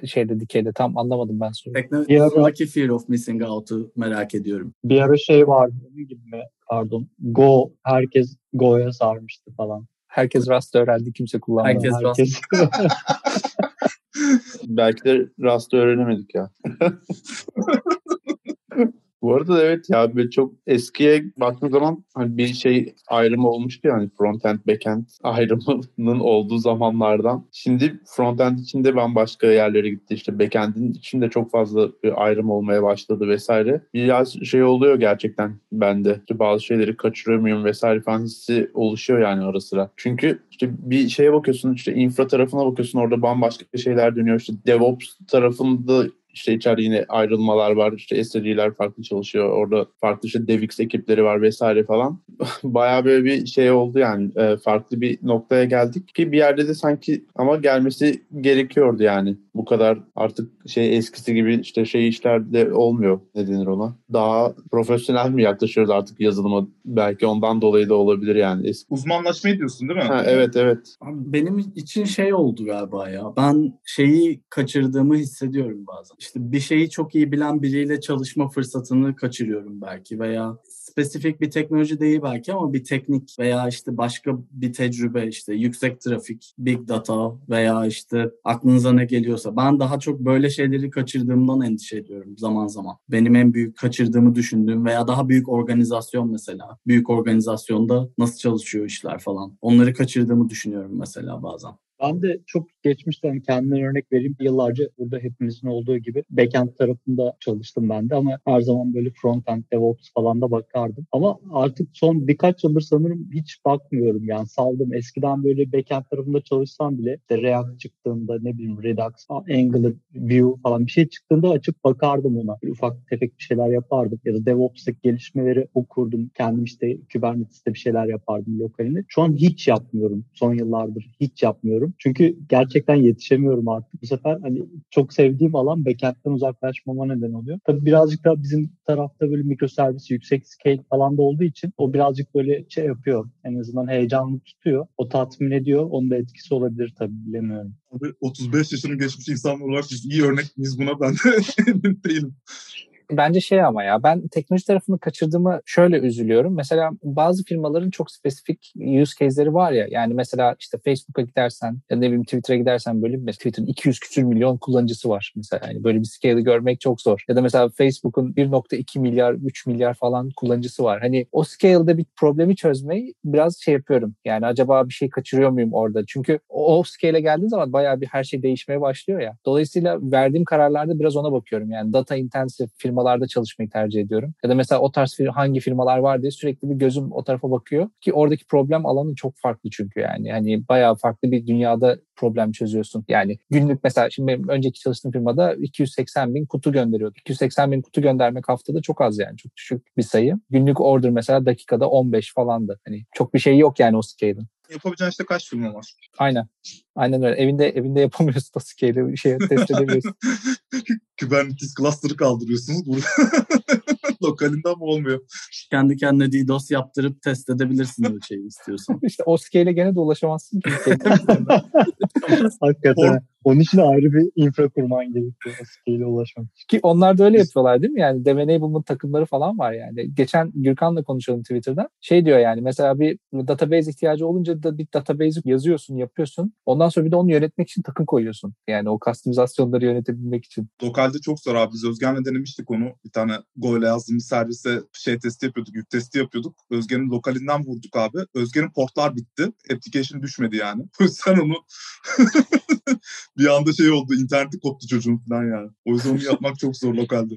şeyde dikeyde tam anlamadım ben soruyu. Teknolojideki fear of missing out'u merak ediyorum. Bir ara şey vardı onun gibi mi? Pardon. Go. Herkes Go'ya sarmıştı falan. Herkes Rust öğrendi kimse kullanmadı. Herkes, Herkes. Belki de Rust'ı öğrenemedik ya. Bu arada evet ya böyle çok eskiye baktığım zaman hani bir şey ayrımı olmuştu yani front-end back-end ayrımının olduğu zamanlardan. Şimdi front-end içinde bambaşka yerlere gitti işte back-end'in içinde çok fazla bir ayrım olmaya başladı vesaire. Biraz şey oluyor gerçekten bende. İşte bazı şeyleri kaçırıyor muyum vesaire falan hissi oluşuyor yani ara sıra. Çünkü işte bir şeye bakıyorsun işte infra tarafına bakıyorsun orada bambaşka şeyler dönüyor. İşte DevOps tarafında işte içeride yine ayrılmalar var. İşte SRE'ler farklı çalışıyor. Orada farklı işte DevX ekipleri var vesaire falan. Bayağı böyle bir şey oldu yani. E, farklı bir noktaya geldik ki bir yerde de sanki ama gelmesi gerekiyordu yani. Bu kadar artık şey eskisi gibi işte şey işlerde olmuyor. Ne denir ona? Daha profesyonel mi yaklaşıyoruz artık yazılıma? Belki ondan dolayı da olabilir yani. Eski... Uzmanlaşmayı diyorsun değil mi? Ha, evet evet. Abi benim için şey oldu galiba ya. Ben şeyi kaçırdığımı hissediyorum bazen işte bir şeyi çok iyi bilen biriyle çalışma fırsatını kaçırıyorum belki veya spesifik bir teknoloji değil belki ama bir teknik veya işte başka bir tecrübe işte yüksek trafik, big data veya işte aklınıza ne geliyorsa ben daha çok böyle şeyleri kaçırdığımdan endişe ediyorum zaman zaman. Benim en büyük kaçırdığımı düşündüğüm veya daha büyük organizasyon mesela. Büyük organizasyonda nasıl çalışıyor işler falan. Onları kaçırdığımı düşünüyorum mesela bazen. Ben de çok geçmişten kendime örnek vereyim. Yıllarca burada hepimizin olduğu gibi backend tarafında çalıştım ben de ama her zaman böyle frontend, DevOps falan da bakardım. Ama artık son birkaç yıldır sanırım hiç bakmıyorum yani saldım. Eskiden böyle backend tarafında çalışsam bile işte React çıktığında ne bileyim Redux, Angular, Vue falan bir şey çıktığında açıp bakardım ona. Böyle ufak tefek bir şeyler yapardım ya da DevOps'taki gelişmeleri okurdum. Kendim işte Kubernetes'te bir şeyler yapardım lokalinde. Şu an hiç yapmıyorum. Son yıllardır hiç yapmıyorum. Çünkü gerçekten yetişemiyorum artık. Bu sefer hani çok sevdiğim alan backend'den uzaklaşmama neden oluyor. Tabii birazcık da bizim tarafta böyle mikroservis, yüksek scale falan da olduğu için o birazcık böyle şey yapıyor. En azından heyecanlı tutuyor. O tatmin ediyor. Onun da etkisi olabilir tabii bilemiyorum. Abi 35 yaşını geçmiş insanlar olarak iyi örnek miyiz buna ben değilim bence şey ama ya ben teknoloji tarafını kaçırdığımı şöyle üzülüyorum. Mesela bazı firmaların çok spesifik use case'leri var ya. Yani mesela işte Facebook'a gidersen ya ne bileyim Twitter'a gidersen böyle mesela Twitter'ın 200 küsür milyon kullanıcısı var mesela. Yani böyle bir scale'ı görmek çok zor. Ya da mesela Facebook'un 1.2 milyar 3 milyar falan kullanıcısı var. Hani o scale'da bir problemi çözmeyi biraz şey yapıyorum. Yani acaba bir şey kaçırıyor muyum orada? Çünkü o, scale'e geldiğin zaman bayağı bir her şey değişmeye başlıyor ya. Dolayısıyla verdiğim kararlarda biraz ona bakıyorum. Yani data intensive firma firmalarda çalışmayı tercih ediyorum. Ya da mesela o tarz hangi firmalar var diye sürekli bir gözüm o tarafa bakıyor. Ki oradaki problem alanı çok farklı çünkü yani. Hani bayağı farklı bir dünyada problem çözüyorsun. Yani günlük mesela şimdi benim önceki çalıştığım firmada 280 bin kutu gönderiyordu. 280 bin kutu göndermek haftada çok az yani. Çok düşük bir sayı. Günlük order mesela dakikada 15 falandı. Hani çok bir şey yok yani o scale'ın yapabileceğin işte kaç firma var. Aynen. Aynen öyle. Evinde evinde yapamıyorsun o scale'i şey test edemiyorsun. Kubernetes cluster'ı kaldırıyorsunuz. Burada lokalinden mi olmuyor? Kendi kendine DDoS yaptırıp test edebilirsin öyle şeyi istiyorsan. İşte o scale'e gene de ulaşamazsın ki. Hakikaten. Onun için ayrı bir infra kurman gerekiyor o scale'e ulaşmak için. Ki onlar da öyle yapıyorlar değil mi? Yani Dev Enablement takımları falan var yani. Geçen Gürkan'la konuşalım Twitter'da. Şey diyor yani mesela bir database ihtiyacı olunca da bir database yazıyorsun, yapıyorsun. Ondan sonra bir de onu yönetmek için takım koyuyorsun. Yani o customizasyonları yönetebilmek için. Lokalde çok zor abi. Biz Özgen'le denemiştik onu. Bir tane Go ile yazdığımız servise şey testi yapıyorduk, yük testi yapıyorduk. Özgen'in lokalinden vurduk abi. Özgen'in portlar bitti. Application düşmedi yani. Sen onu bir anda şey oldu. interneti koptu çocuğun falan yani. O yüzden onu yapmak çok zor lokalde.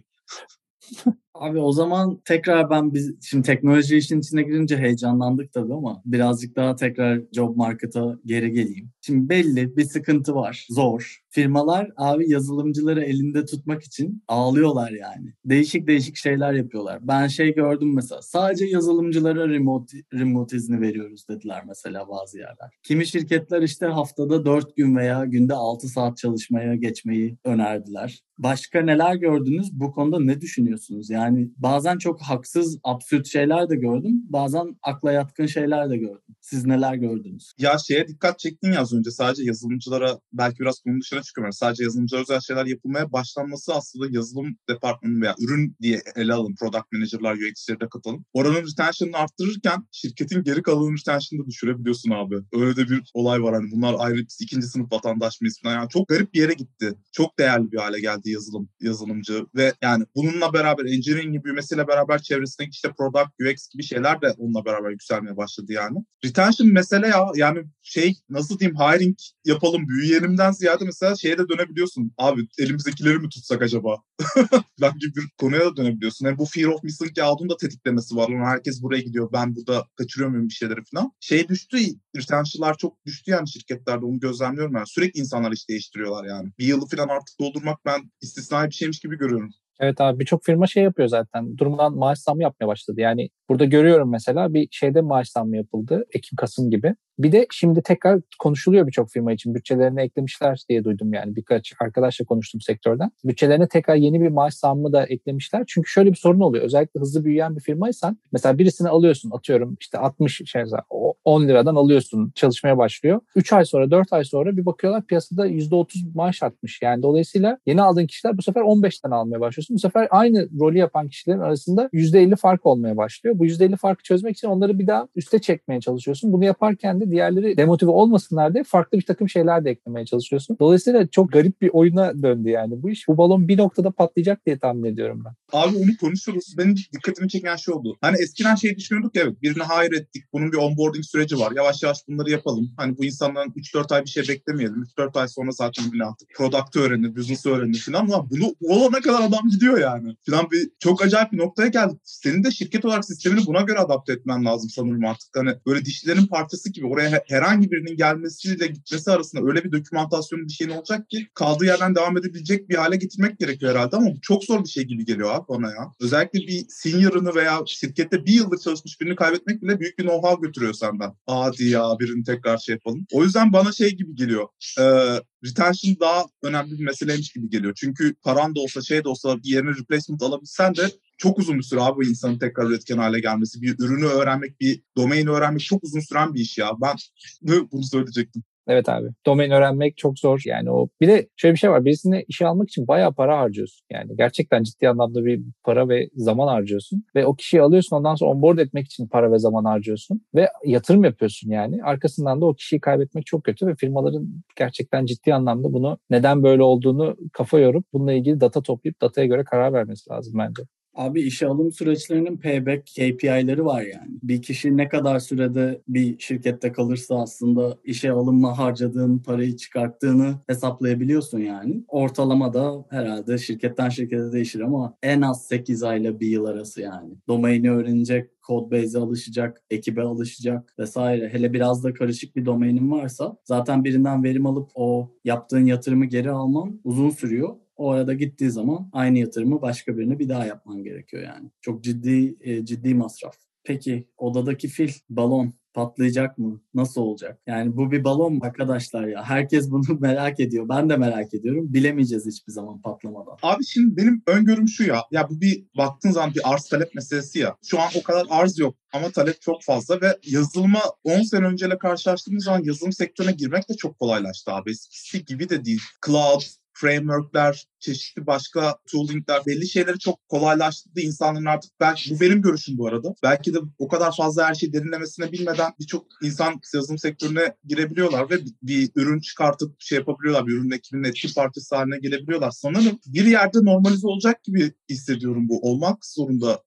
Abi o zaman tekrar ben biz şimdi teknoloji işin içine girince heyecanlandık tabii ama birazcık daha tekrar job market'a geri geleyim. Şimdi belli bir sıkıntı var. Zor. Firmalar abi yazılımcıları elinde tutmak için ağlıyorlar yani. Değişik değişik şeyler yapıyorlar. Ben şey gördüm mesela sadece yazılımcılara remote, remote izni veriyoruz dediler mesela bazı yerler. Kimi şirketler işte haftada 4 gün veya günde 6 saat çalışmaya geçmeyi önerdiler. Başka neler gördünüz? Bu konuda ne düşünüyorsunuz? Yani bazen çok haksız, absürt şeyler de gördüm. Bazen akla yatkın şeyler de gördüm. Siz neler gördünüz? Ya şeye dikkat çektin ya az önce sadece yazılımcılara belki biraz konu dışına çıkıyorum. Sadece yazılımcılara özel şeyler yapılmaya başlanması aslında yazılım departmanı veya ürün diye ele alın. Product manager'lar, UX'leri de katalım. Oranın retention'ını arttırırken şirketin geri kalanın retention'ını düşürebiliyorsun abi. Öyle de bir olay var hani bunlar ayrı ikinci sınıf vatandaş mıyız falan. Yani çok garip bir yere gitti. Çok değerli bir hale geldi yazılım, yazılımcı ve yani bununla beraber engineering büyümesiyle beraber çevresindeki işte product, UX gibi şeyler de onunla beraber yükselmeye başladı yani. Retention mesele ya yani şey nasıl diyeyim hiring yapalım büyüyelimden ziyade mesela şeye de dönebiliyorsun. Abi elimizdekileri mi tutsak acaba? ben gibi bir konuya da dönebiliyorsun. Yani bu fear of missing out'un da tetiklemesi var. Yani herkes buraya gidiyor. Ben burada kaçırıyor muyum bir şeyleri falan. Şey düştü. Retention'lar çok düştü yani şirketlerde. Onu gözlemliyorum ben. Sürekli insanlar iş değiştiriyorlar yani. Bir yılı falan artık doldurmak ben istisnai bir şeymiş gibi görüyorum. Evet abi birçok firma şey yapıyor zaten. Durmadan maaş zammı yapmaya başladı. Yani burada görüyorum mesela bir şeyde maaş zammı yapıldı. Ekim, Kasım gibi. Bir de şimdi tekrar konuşuluyor birçok firma için. Bütçelerine eklemişler diye duydum yani. Birkaç arkadaşla konuştum sektörden. Bütçelerine tekrar yeni bir maaş zammı da eklemişler. Çünkü şöyle bir sorun oluyor. Özellikle hızlı büyüyen bir firmaysan mesela birisini alıyorsun atıyorum işte 60 şey 10 liradan alıyorsun çalışmaya başlıyor. 3 ay sonra 4 ay sonra bir bakıyorlar piyasada %30 maaş artmış. Yani dolayısıyla yeni aldığın kişiler bu sefer 15'ten almaya başlıyorsun. Bu sefer aynı rolü yapan kişilerin arasında %50 fark olmaya başlıyor. Bu %50 farkı çözmek için onları bir daha üste çekmeye çalışıyorsun. Bunu yaparken de diğerleri demotive olmasınlar diye farklı bir takım şeyler de eklemeye çalışıyorsun. Dolayısıyla çok garip bir oyuna döndü yani bu iş. Bu balon bir noktada patlayacak diye tahmin ediyorum ben. Abi onu konuşuruz. Benim dikkatimi çeken şey oldu. Hani eskiden şey düşünüyorduk ya evet birini hire ettik. Bunun bir onboarding süreci var. Yavaş yavaş bunları yapalım. Hani bu insanların 3-4 ay bir şey beklemeyelim. 3-4 ay sonra zaten bile artık product'ı öğrenir, business'ı öğrenir falan. Ama bunu olana kadar adam gidiyor yani. Falan bir çok acayip bir noktaya geldi. Senin de şirket olarak sistemini buna göre adapte etmen lazım sanırım artık. Hani böyle dişlerin parçası gibi oraya herhangi birinin gelmesiyle gitmesi arasında öyle bir dokümantasyonun bir şeyin olacak ki kaldığı yerden devam edebilecek bir hale getirmek gerekiyor herhalde ama bu çok zor bir şey gibi geliyor abi bana ya. Özellikle bir senior'ını veya şirkette bir yıllık çalışmış birini kaybetmek bile büyük bir know-how götürüyor senden. Hadi ya birini tekrar şey yapalım. O yüzden bana şey gibi geliyor. E, retention daha önemli bir meseleymiş gibi geliyor. Çünkü paran da olsa şey de olsa yerine replacement alabilsen de çok uzun bir süre abi bu insanın tekrar üretken hale gelmesi. Bir ürünü öğrenmek, bir domaini öğrenmek çok uzun süren bir iş ya. Ben bunu söyleyecektim. Evet abi. Domain öğrenmek çok zor. Yani o bir de şöyle bir şey var. Birisini işe almak için bayağı para harcıyorsun. Yani gerçekten ciddi anlamda bir para ve zaman harcıyorsun. Ve o kişiyi alıyorsun ondan sonra onboard etmek için para ve zaman harcıyorsun. Ve yatırım yapıyorsun yani. Arkasından da o kişiyi kaybetmek çok kötü ve firmaların gerçekten ciddi anlamda bunu neden böyle olduğunu kafa yorup bununla ilgili data toplayıp dataya göre karar vermesi lazım bence. Abi işe alım süreçlerinin payback KPI'leri var yani. Bir kişi ne kadar sürede bir şirkette kalırsa aslında işe alımla harcadığın parayı çıkarttığını hesaplayabiliyorsun yani. Ortalama da herhalde şirketten şirkete değişir ama en az 8 ayla bir yıl arası yani. Domaini öğrenecek, Codebase'e alışacak, ekibe alışacak vesaire. Hele biraz da karışık bir domainin varsa zaten birinden verim alıp o yaptığın yatırımı geri alman uzun sürüyor. O arada gittiği zaman aynı yatırımı başka birine bir daha yapman gerekiyor yani. Çok ciddi e, ciddi masraf. Peki odadaki fil, balon patlayacak mı? Nasıl olacak? Yani bu bir balon mu arkadaşlar ya? Herkes bunu merak ediyor. Ben de merak ediyorum. Bilemeyeceğiz hiçbir zaman patlamadan. Abi şimdi benim öngörüm şu ya. Ya bu bir baktığın zaman bir arz talep meselesi ya. Şu an o kadar arz yok ama talep çok fazla ve yazılıma 10 sene önceyle karşılaştığımız zaman yazılım sektörüne girmek de çok kolaylaştı abi. Eskisi gibi de değil. Cloud, frameworkler, çeşitli başka toolingler belli şeyleri çok kolaylaştırdı insanların artık. Ben, bu benim görüşüm bu arada. Belki de o kadar fazla her şeyi derinlemesine bilmeden birçok insan yazılım sektörüne girebiliyorlar ve bir, bir ürün çıkartıp şey yapabiliyorlar. Bir ürün ekibinin etki parçası haline gelebiliyorlar. Sanırım bir yerde normalize olacak gibi hissediyorum bu. Olmak zorunda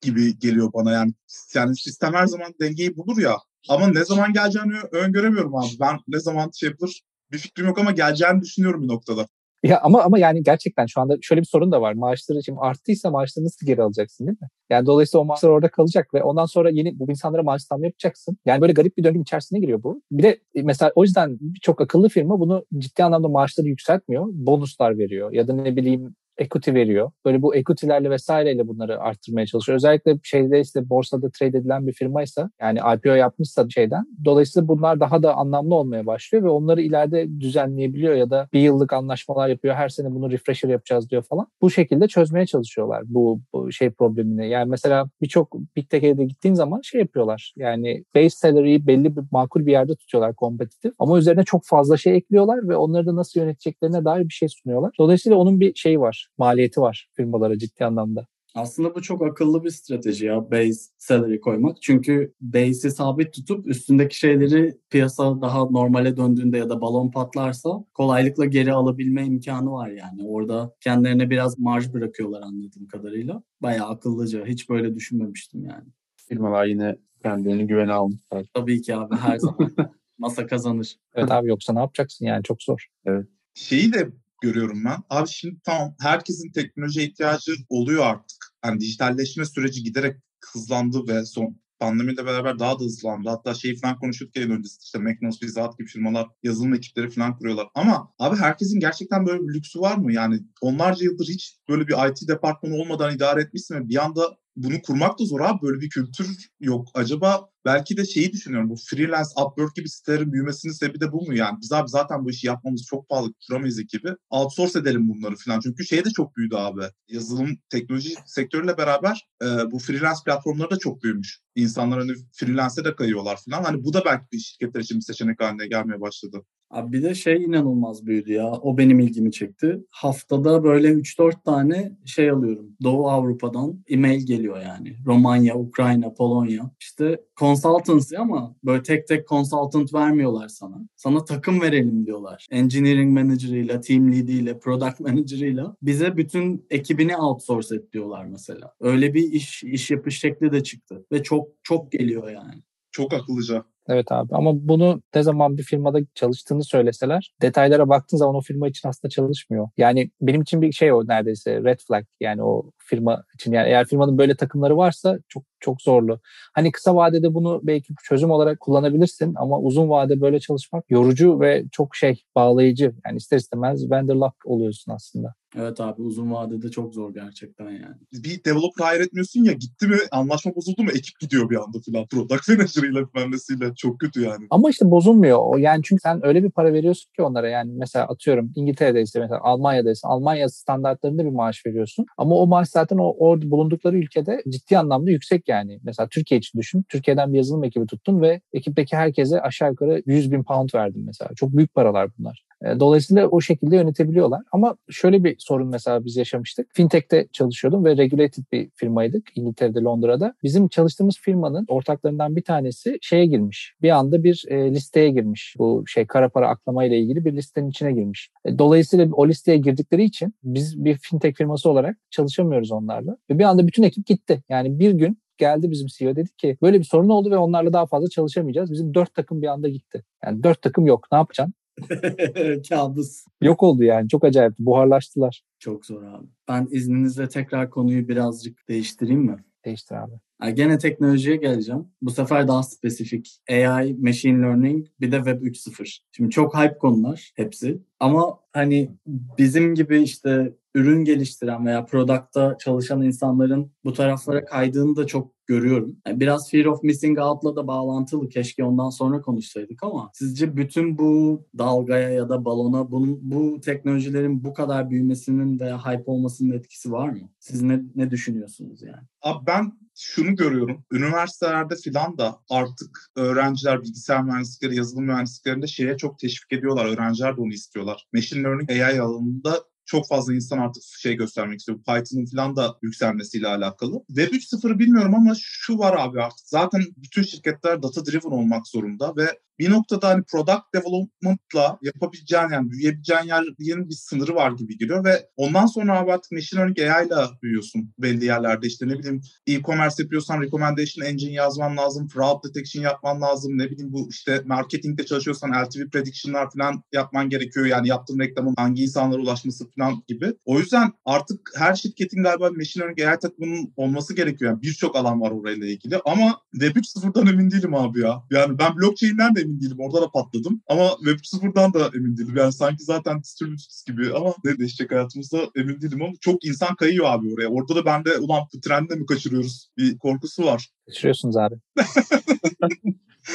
gibi geliyor bana yani. Yani sistem her zaman dengeyi bulur ya. Ama ne zaman geleceğini öngöremiyorum abi. Ben ne zaman şey yapılır bir fikrim yok ama geleceğini düşünüyorum bir noktada. Ya ama ama yani gerçekten şu anda şöyle bir sorun da var. Maaşları şimdi arttıysa maaşları nasıl geri alacaksın değil mi? Yani dolayısıyla o maaşlar orada kalacak ve ondan sonra yeni bu insanlara maaş zam yapacaksın. Yani böyle garip bir döngünün içerisine giriyor bu. Bir de e, mesela o yüzden çok akıllı firma bunu ciddi anlamda maaşları yükseltmiyor. Bonuslar veriyor ya da ne bileyim equity veriyor. Böyle bu equity'lerle vesaireyle bunları arttırmaya çalışıyor. Özellikle şeyde işte borsada trade edilen bir firmaysa yani IPO yapmışsa şeyden dolayısıyla bunlar daha da anlamlı olmaya başlıyor ve onları ileride düzenleyebiliyor ya da bir yıllık anlaşmalar yapıyor. Her sene bunu refresher yapacağız diyor falan. Bu şekilde çözmeye çalışıyorlar bu, bu şey problemini. Yani mesela birçok Big Tech'e gittiğin zaman şey yapıyorlar. Yani base salary'yi belli bir makul bir yerde tutuyorlar kompetitif ama üzerine çok fazla şey ekliyorlar ve onları da nasıl yöneteceklerine dair bir şey sunuyorlar. Dolayısıyla onun bir şeyi var maliyeti var firmalara ciddi anlamda. Aslında bu çok akıllı bir strateji ya base salary koymak. Çünkü base'i sabit tutup üstündeki şeyleri piyasa daha normale döndüğünde ya da balon patlarsa kolaylıkla geri alabilme imkanı var yani. Orada kendilerine biraz marj bırakıyorlar anladığım kadarıyla. Bayağı akıllıca. Hiç böyle düşünmemiştim yani. Firmalar yine kendilerini güvene almışlar. Tabii ki abi her zaman. Masa kazanır. Evet abi yoksa ne yapacaksın yani çok zor. Evet. Şeyi de görüyorum ben. Abi şimdi tamam herkesin teknoloji ihtiyacı oluyor artık. Yani dijitalleşme süreci giderek hızlandı ve son pandemiyle beraber daha da hızlandı. Hatta şeyi falan konuşuyorduk ya öncesi işte McDonald's, Pizza Hut gibi firmalar yazılım ekipleri falan kuruyorlar. Ama abi herkesin gerçekten böyle bir lüksü var mı? Yani onlarca yıldır hiç böyle bir IT departmanı olmadan idare etmişsin ve bir anda bunu kurmak da zor abi. Böyle bir kültür yok. Acaba belki de şeyi düşünüyorum. Bu freelance, Upwork gibi sitelerin büyümesinin sebebi de bu mu yani? Biz abi zaten bu işi yapmamız çok pahalı, kuramayız ekibi. Outsource edelim bunları falan. Çünkü şey de çok büyüdü abi. Yazılım, teknoloji sektörüyle beraber e, bu freelance platformları da çok büyümüş. İnsanlar hani freelance'e de kayıyorlar falan. Hani bu da belki bir şirketler için bir seçenek haline gelmeye başladı. Abi bir de şey inanılmaz büyüdü ya. O benim ilgimi çekti. Haftada böyle 3-4 tane şey alıyorum. Doğu Avrupa'dan e-mail geliyor yani. Romanya, Ukrayna, Polonya. İşte consultancy ama böyle tek tek consultant vermiyorlar sana. Sana takım verelim diyorlar. Engineering manager'ıyla, team lead'iyle, product manager'ıyla bize bütün ekibini outsource et diyorlar mesela. Öyle bir iş iş yapış şekli de çıktı ve çok çok geliyor yani. Çok akıllıca. Evet abi ama bunu ne zaman bir firmada çalıştığını söyleseler detaylara baktığın zaman o firma için aslında çalışmıyor. Yani benim için bir şey o neredeyse red flag yani o firma için yani eğer firmanın böyle takımları varsa çok çok zorlu. Hani kısa vadede bunu belki çözüm olarak kullanabilirsin ama uzun vade böyle çalışmak yorucu ve çok şey bağlayıcı. Yani ister istemez vendor lock oluyorsun aslında. Evet abi uzun vadede çok zor gerçekten yani. Bir developer hire etmiyorsun ya gitti mi anlaşma bozuldu mu ekip gidiyor bir anda filan. Product manager'ıyla bilmem çok kötü yani. Ama işte bozulmuyor. O yani çünkü sen öyle bir para veriyorsun ki onlara yani mesela atıyorum İngiltere'deyse mesela Almanya'daysa Almanya standartlarında bir maaş veriyorsun. Ama o maaş zaten o orada bulundukları ülkede ciddi anlamda yüksek yani. Mesela Türkiye için düşün. Türkiye'den bir yazılım ekibi tuttun ve ekipteki herkese aşağı yukarı 100 bin pound verdin mesela. Çok büyük paralar bunlar. E, dolayısıyla o şekilde yönetebiliyorlar. Ama şöyle bir sorun mesela biz yaşamıştık. Fintech'te çalışıyordum ve regulated bir firmaydık İngiltere'de, Londra'da. Bizim çalıştığımız firmanın ortaklarından bir tanesi şeye girmiş. Bir anda bir e, listeye girmiş. Bu şey kara para aklama ile ilgili bir listenin içine girmiş. E, dolayısıyla o listeye girdikleri için biz bir fintech firması olarak çalışamıyoruz onlarla. Ve bir anda bütün ekip gitti. Yani bir gün geldi bizim CEO dedi ki böyle bir sorun oldu ve onlarla daha fazla çalışamayacağız. Bizim dört takım bir anda gitti. Yani dört takım yok. Ne yapacaksın? Kabus. Yok oldu yani. Çok acayip. Buharlaştılar. Çok zor abi. Ben izninizle tekrar konuyu birazcık değiştireyim mi? Değiştir abi. Yani gene teknolojiye geleceğim. Bu sefer daha spesifik. AI, Machine Learning bir de Web 3.0. Şimdi çok hype konular hepsi. Ama hani bizim gibi işte ürün geliştiren veya product'ta çalışan insanların bu taraflara kaydığını da çok görüyorum. Yani biraz fear of missing out'la da bağlantılı. Keşke ondan sonra konuşsaydık ama sizce bütün bu dalgaya ya da balona bunun, bu teknolojilerin bu kadar büyümesinin veya hype olmasının etkisi var mı? Siz ne, ne düşünüyorsunuz yani? Abi ben şunu görüyorum. Üniversitelerde filan da artık öğrenciler bilgisayar mühendislikleri, yazılım mühendisliklerinde şeye çok teşvik ediyorlar. Öğrenciler de onu istiyorlar. Machine Learning AI alanında çok fazla insan artık şey göstermek istiyor. Python'ın falan da yükselmesiyle alakalı. Web 3.0'ı bilmiyorum ama şu var abi artık. Zaten bütün şirketler data driven olmak zorunda ve bir noktada hani product development'la yapabileceğin yani büyüyebileceğin yerin bir sınırı var gibi geliyor ve ondan sonra abi artık machine learning AI ile büyüyorsun belli yerlerde. işte ne bileyim e-commerce yapıyorsan recommendation engine yazman lazım, fraud detection yapman lazım. Ne bileyim bu işte marketingde çalışıyorsan LTV prediction'lar falan yapman gerekiyor. Yani yaptığın reklamın hangi insanlara ulaşması falan gibi. O yüzden artık her şirketin galiba machine learning AI takımının olması gerekiyor. Yani birçok alan var orayla ilgili. Ama Web 3.0'dan emin değilim abi ya. Yani ben blockchain'den de emin değilim. Orada da patladım. Ama Web 3.0'dan da emin değilim. Yani sanki zaten distributed gibi ama ne değişecek hayatımızda emin değilim ama çok insan kayıyor abi oraya. Orada da bende ulan bu trende mi kaçırıyoruz bir korkusu var. Kaçırıyorsunuz abi.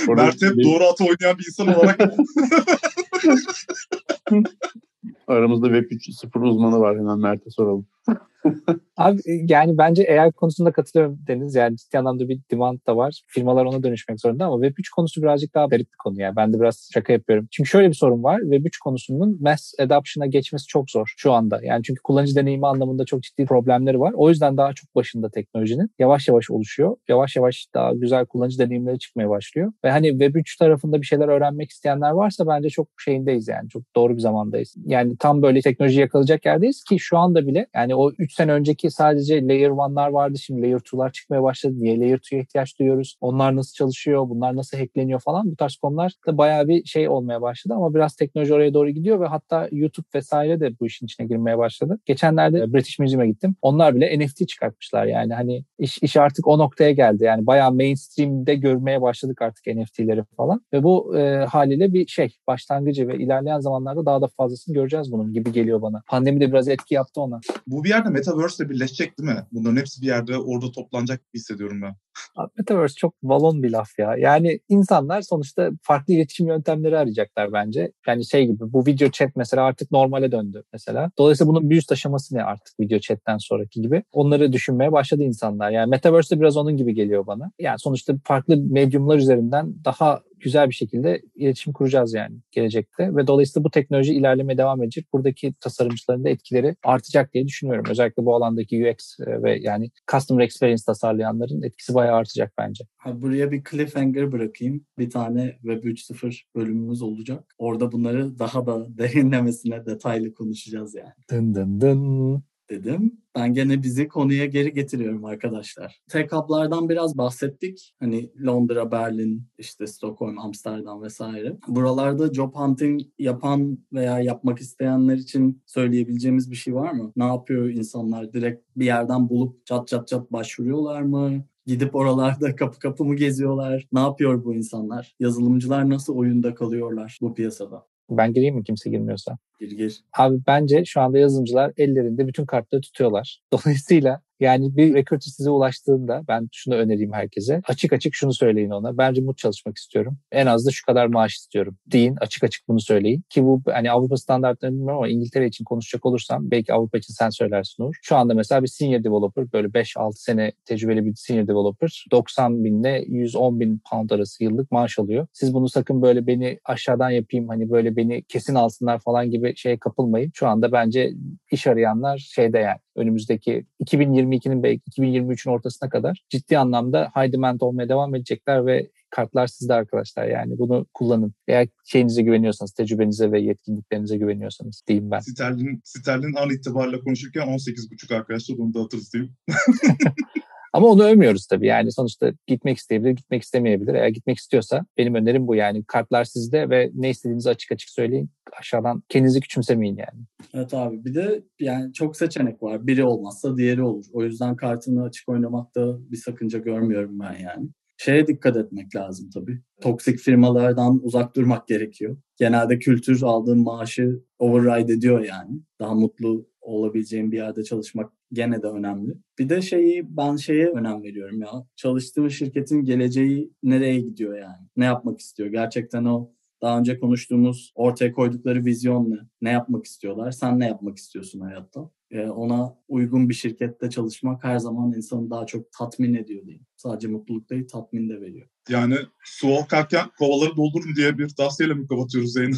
Mert hep doğru atı oynayan bir insan olarak Aramızda Web 3.0 uzmanı var. Hemen Mert'e soralım. Abi e, yani bence AI konusunda katılıyorum Deniz. Yani ciddi anlamda bir demand da var. Firmalar ona dönüşmek zorunda ama Web3 konusu birazcık daha garip bir konu yani. Ben de biraz şaka yapıyorum. Çünkü şöyle bir sorun var. Web3 konusunun mass adoption'a geçmesi çok zor şu anda. Yani çünkü kullanıcı deneyimi anlamında çok ciddi problemleri var. O yüzden daha çok başında teknolojinin yavaş yavaş oluşuyor. Yavaş yavaş daha güzel kullanıcı deneyimleri çıkmaya başlıyor. Ve hani Web3 tarafında bir şeyler öğrenmek isteyenler varsa bence çok şeyindeyiz yani. Çok doğru bir zamandayız. Yani tam böyle teknoloji yakalayacak yerdeyiz ki şu anda bile yani o 3 sene önceki sadece Layer 1'lar vardı. Şimdi Layer 2'lar çıkmaya başladı. Niye Layer 2'ye ihtiyaç duyuyoruz? Onlar nasıl çalışıyor? Bunlar nasıl hackleniyor falan. Bu tarz konular da bayağı bir şey olmaya başladı ama biraz teknoloji oraya doğru gidiyor ve hatta YouTube vesaire de bu işin içine girmeye başladı. Geçenlerde British Museum'a gittim. Onlar bile NFT çıkartmışlar yani. Hani iş, iş artık o noktaya geldi. Yani bayağı mainstream'de görmeye başladık artık NFT'leri falan. Ve bu e, haliyle bir şey başlangıcı ve ilerleyen zamanlarda daha da fazlasını göreceğiz bunun gibi geliyor bana. Pandemi de biraz etki yaptı ona. Bu bir yerde Metaverse ile birleşecek değil mi? Bunların hepsi bir yerde orada toplanacak gibi hissediyorum ben. Metaverse çok balon bir laf ya. Yani insanlar sonuçta farklı iletişim yöntemleri arayacaklar bence. Yani şey gibi bu video chat mesela artık normale döndü mesela. Dolayısıyla bunun bir üst aşaması ne artık video chatten sonraki gibi. Onları düşünmeye başladı insanlar. Yani Metaverse de biraz onun gibi geliyor bana. Yani sonuçta farklı medyumlar üzerinden daha güzel bir şekilde iletişim kuracağız yani gelecekte ve dolayısıyla bu teknoloji ilerlemeye devam edecek. Buradaki tasarımcıların da etkileri artacak diye düşünüyorum. Özellikle bu alandaki UX e, ve yani customer experience tasarlayanların etkisi bayağı artacak bence. Buraya bir cliffhanger bırakayım. Bir tane Web 3.0 bölümümüz olacak. Orada bunları daha da derinlemesine detaylı konuşacağız yani. Dın dın dın dedim. Ben gene bizi konuya geri getiriyorum arkadaşlar. Tech hub'lardan biraz bahsettik. Hani Londra, Berlin, işte Stockholm, Amsterdam vesaire. Buralarda job hunting yapan veya yapmak isteyenler için söyleyebileceğimiz bir şey var mı? Ne yapıyor insanlar? Direkt bir yerden bulup çat çat çat başvuruyorlar mı? Gidip oralarda kapı kapı mı geziyorlar? Ne yapıyor bu insanlar? Yazılımcılar nasıl oyunda kalıyorlar bu piyasada? Ben gireyim mi kimse girmiyorsa? Gir gir. Abi bence şu anda yazılımcılar ellerinde bütün kartları tutuyorlar. Dolayısıyla yani bir recruiter size ulaştığında ben şunu önereyim herkese. Açık açık şunu söyleyin ona. Ben remote çalışmak istiyorum. En az da şu kadar maaş istiyorum. Deyin açık açık bunu söyleyin. Ki bu hani Avrupa standartlarını bilmiyorum ama İngiltere için konuşacak olursam belki Avrupa için sen söylersin Uğur. Şu anda mesela bir senior developer böyle 5-6 sene tecrübeli bir senior developer 90 binle 110 bin pound arası yıllık maaş alıyor. Siz bunu sakın böyle beni aşağıdan yapayım hani böyle beni kesin alsınlar falan gibi şeye kapılmayın. Şu anda bence iş arayanlar şeyde yani önümüzdeki 2022'nin belki 2023'ün ortasına kadar ciddi anlamda high demand olmaya devam edecekler ve kartlar sizde arkadaşlar. Yani bunu kullanın. Eğer şeyinize güveniyorsanız, tecrübenize ve yetkinliklerinize güveniyorsanız diyeyim ben. Sterlin, Sterlin an itibariyle konuşurken 18,5 arkadaşlar onu da hatırlatayım. Ama onu övmüyoruz tabii. Yani sonuçta gitmek isteyebilir, gitmek istemeyebilir. Eğer gitmek istiyorsa benim önerim bu yani. Kartlar sizde ve ne istediğinizi açık açık söyleyin. Aşağıdan kendinizi küçümsemeyin yani. Evet abi bir de yani çok seçenek var. Biri olmazsa diğeri olur. O yüzden kartını açık oynamakta bir sakınca görmüyorum ben yani. Şeye dikkat etmek lazım tabii. Toksik firmalardan uzak durmak gerekiyor. Genelde kültür aldığın maaşı override ediyor yani. Daha mutlu olabileceğin bir yerde çalışmak gene de önemli. Bir de şeyi ben şeye önem veriyorum ya. Çalıştığım şirketin geleceği nereye gidiyor yani? Ne yapmak istiyor? Gerçekten o daha önce konuştuğumuz ortaya koydukları vizyon ne? Ne yapmak istiyorlar? Sen ne yapmak istiyorsun hayatta? Ee, ona uygun bir şirkette çalışmak her zaman insanı daha çok tatmin ediyor diyeyim. Sadece mutluluk değil tatmin de veriyor. Yani su akarken kovaları doldurun diye bir tavsiyeyle mi kapatıyoruz yayını?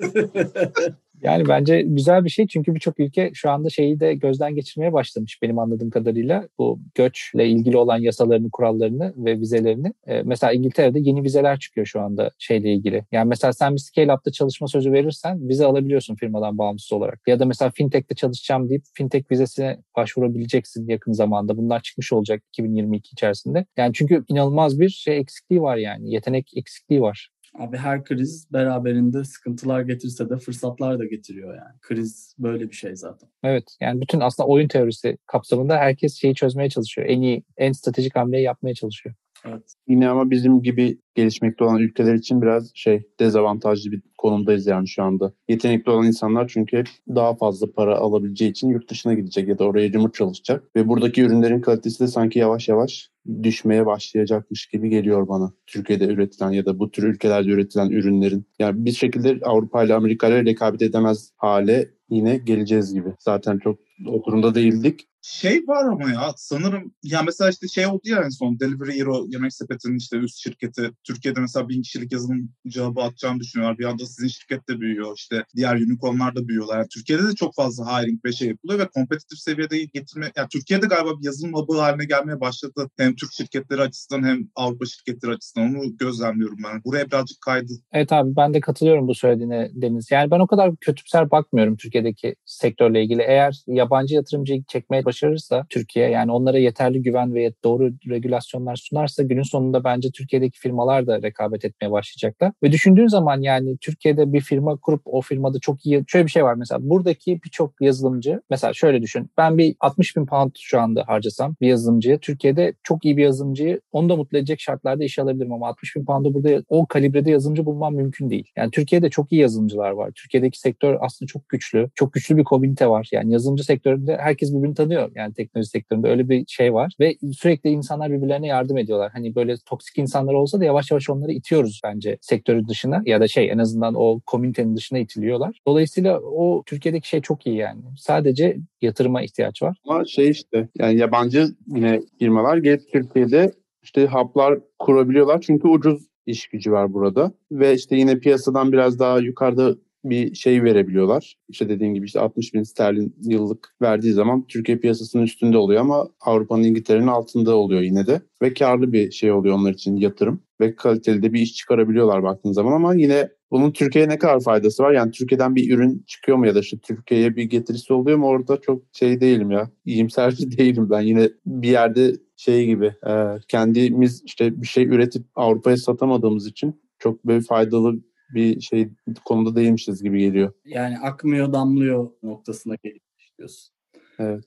Yani bence güzel bir şey çünkü birçok ülke şu anda şeyi de gözden geçirmeye başlamış benim anladığım kadarıyla. Bu göçle ilgili olan yasalarını, kurallarını ve vizelerini. Ee, mesela İngiltere'de yeni vizeler çıkıyor şu anda şeyle ilgili. Yani mesela sen bir scale-up'ta çalışma sözü verirsen vize alabiliyorsun firmadan bağımsız olarak. Ya da mesela fintech'te çalışacağım deyip fintech vizesine başvurabileceksin yakın zamanda. Bunlar çıkmış olacak 2022 içerisinde. Yani çünkü inanılmaz bir şey eksikliği var yani. Yetenek eksikliği var. Abi her kriz beraberinde sıkıntılar getirse de fırsatlar da getiriyor yani. Kriz böyle bir şey zaten. Evet yani bütün aslında oyun teorisi kapsamında herkes şeyi çözmeye çalışıyor. En iyi, en stratejik hamleyi yapmaya çalışıyor. Evet. Yine ama bizim gibi gelişmekte olan ülkeler için biraz şey dezavantajlı bir konumdayız yani şu anda. Yetenekli olan insanlar çünkü daha fazla para alabileceği için yurt dışına gidecek ya da oraya remote çalışacak. Ve buradaki ürünlerin kalitesi de sanki yavaş yavaş düşmeye başlayacakmış gibi geliyor bana. Türkiye'de üretilen ya da bu tür ülkelerde üretilen ürünlerin. Yani bir şekilde Avrupa ile Amerika ile rekabet edemez hale yine geleceğiz gibi. Zaten çok o değildik. Şey var ama ya sanırım ya mesela işte şey oldu ya en son Delivery Hero yemek sepetinin işte üst şirketi Türkiye'de mesela bin kişilik yazılım cevabı atacağını düşünüyorlar. Bir anda sizin şirket de büyüyor işte diğer unicornlar da büyüyorlar. Yani Türkiye'de de çok fazla hiring ve şey yapılıyor ve kompetitif seviyede getirme yani Türkiye'de galiba bir yazılım hub'ı haline gelmeye başladı. Hem Türk şirketleri açısından hem Avrupa şirketleri açısından onu gözlemliyorum ben. Buraya birazcık kaydı. Evet abi ben de katılıyorum bu söylediğine Deniz. Yani ben o kadar kötümser bakmıyorum Türkiye'deki sektörle ilgili. Eğer yabancı yatırımcıyı çekmeye başarırsa Türkiye yani onlara yeterli güven ve doğru regülasyonlar sunarsa günün sonunda bence Türkiye'deki firmalar da rekabet etmeye başlayacaklar. Ve düşündüğün zaman yani Türkiye'de bir firma kurup o firmada çok iyi şöyle bir şey var mesela buradaki birçok yazılımcı mesela şöyle düşün ben bir 60 bin pound şu anda harcasam bir yazılımcıya Türkiye'de çok iyi bir yazılımcıyı onu da mutlu edecek şartlarda iş alabilirim ama 60 bin pound'da burada o kalibrede yazılımcı bulmam mümkün değil. Yani Türkiye'de çok iyi yazılımcılar var. Türkiye'deki sektör aslında çok güçlü. Çok güçlü bir komünite var. Yani yazılımcı sektöründe herkes birbirini tanıyor. Yani teknoloji sektöründe öyle bir şey var ve sürekli insanlar birbirlerine yardım ediyorlar. Hani böyle toksik insanlar olsa da yavaş yavaş onları itiyoruz bence sektörün dışına ya da şey en azından o komünitenin dışına itiliyorlar. Dolayısıyla o Türkiye'deki şey çok iyi yani. Sadece yatırıma ihtiyaç var. Ama şey işte yani yabancı yine firmalar gelip Türkiye'de işte haplar kurabiliyorlar çünkü ucuz iş gücü var burada. Ve işte yine piyasadan biraz daha yukarıda bir şey verebiliyorlar. İşte dediğim gibi işte 60 bin sterlin yıllık verdiği zaman Türkiye piyasasının üstünde oluyor ama Avrupa'nın İngiltere'nin altında oluyor yine de. Ve karlı bir şey oluyor onlar için yatırım. Ve kaliteli de bir iş çıkarabiliyorlar baktığın zaman ama yine bunun Türkiye'ye ne kadar faydası var? Yani Türkiye'den bir ürün çıkıyor mu ya da işte Türkiye'ye bir getirisi oluyor mu? Orada çok şey değilim ya. İyimser değilim ben. Yine bir yerde şey gibi e, kendimiz işte bir şey üretip Avrupa'ya satamadığımız için çok böyle faydalı bir şey konuda değilmişiz gibi geliyor. Yani akmıyor damlıyor noktasına geliyor diyorsun. Evet.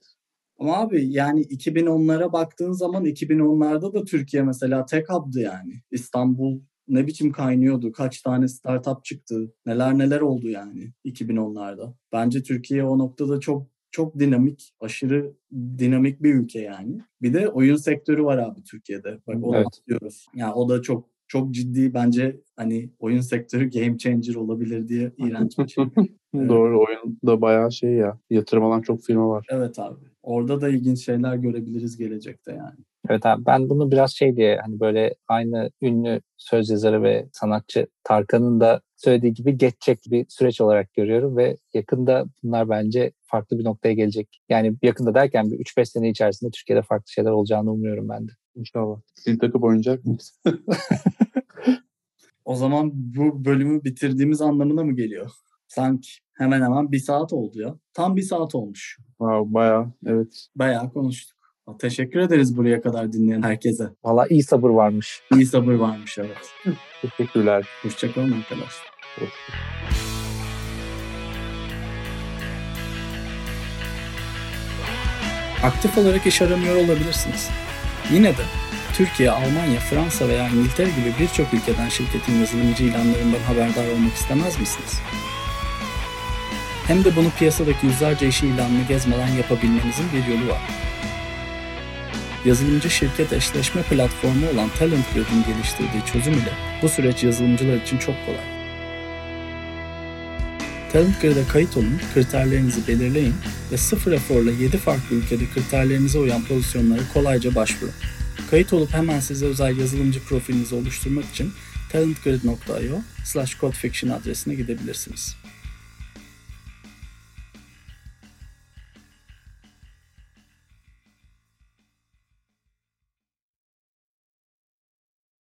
Ama abi yani 2010'lara baktığın zaman 2010'larda da Türkiye mesela tek hub'dı yani. İstanbul ne biçim kaynıyordu, kaç tane startup çıktı, neler neler oldu yani 2010'larda. Bence Türkiye o noktada çok çok dinamik, aşırı dinamik bir ülke yani. Bir de oyun sektörü var abi Türkiye'de. Bak onu Evet. atlıyoruz. Yani o da çok çok ciddi bence hani oyun sektörü game changer olabilir diye iğrenç bir şey. Evet. Doğru oyunda bayağı şey ya yatırım alan çok firma var. Evet abi. Orada da ilginç şeyler görebiliriz gelecekte yani. Evet abi ben bunu biraz şey diye hani böyle aynı ünlü söz yazarı ve sanatçı Tarkan'ın da söylediği gibi geçecek bir süreç olarak görüyorum ve yakında bunlar bence farklı bir noktaya gelecek. Yani yakında derken bir 3-5 sene içerisinde Türkiye'de farklı şeyler olacağını umuyorum ben de. İnşallah. Dil takıp oynayacak mıyız? O zaman bu bölümü bitirdiğimiz anlamına mı geliyor? Sanki hemen hemen bir saat oldu ya. Tam bir saat olmuş. wow, bayağı evet. Bayağı konuştuk. Teşekkür ederiz buraya kadar dinleyen herkese. Valla iyi sabır varmış. İyi sabır varmış evet. Teşekkürler. Hoşçakalın arkadaşlar. Aktif olarak iş aramıyor olabilirsiniz. Yine de Türkiye, Almanya, Fransa veya İngiltere gibi birçok ülkeden şirketin yazılımcı ilanlarından haberdar olmak istemez misiniz? Hem de bunu piyasadaki yüzlerce iş ilanını gezmeden yapabilmenizin bir yolu var. Yazılımcı şirket eşleşme platformu olan Talent Grid'in geliştirdiği çözüm ile bu süreç yazılımcılar için çok kolay. Grid'e kayıt olun, kriterlerinizi belirleyin ve sıfır eforla 7 farklı ülkede kriterlerinize uyan pozisyonlara kolayca başvurun. Kayıt olup hemen size özel yazılımcı profilinizi oluşturmak için talentgrid.io slash codefiction adresine gidebilirsiniz.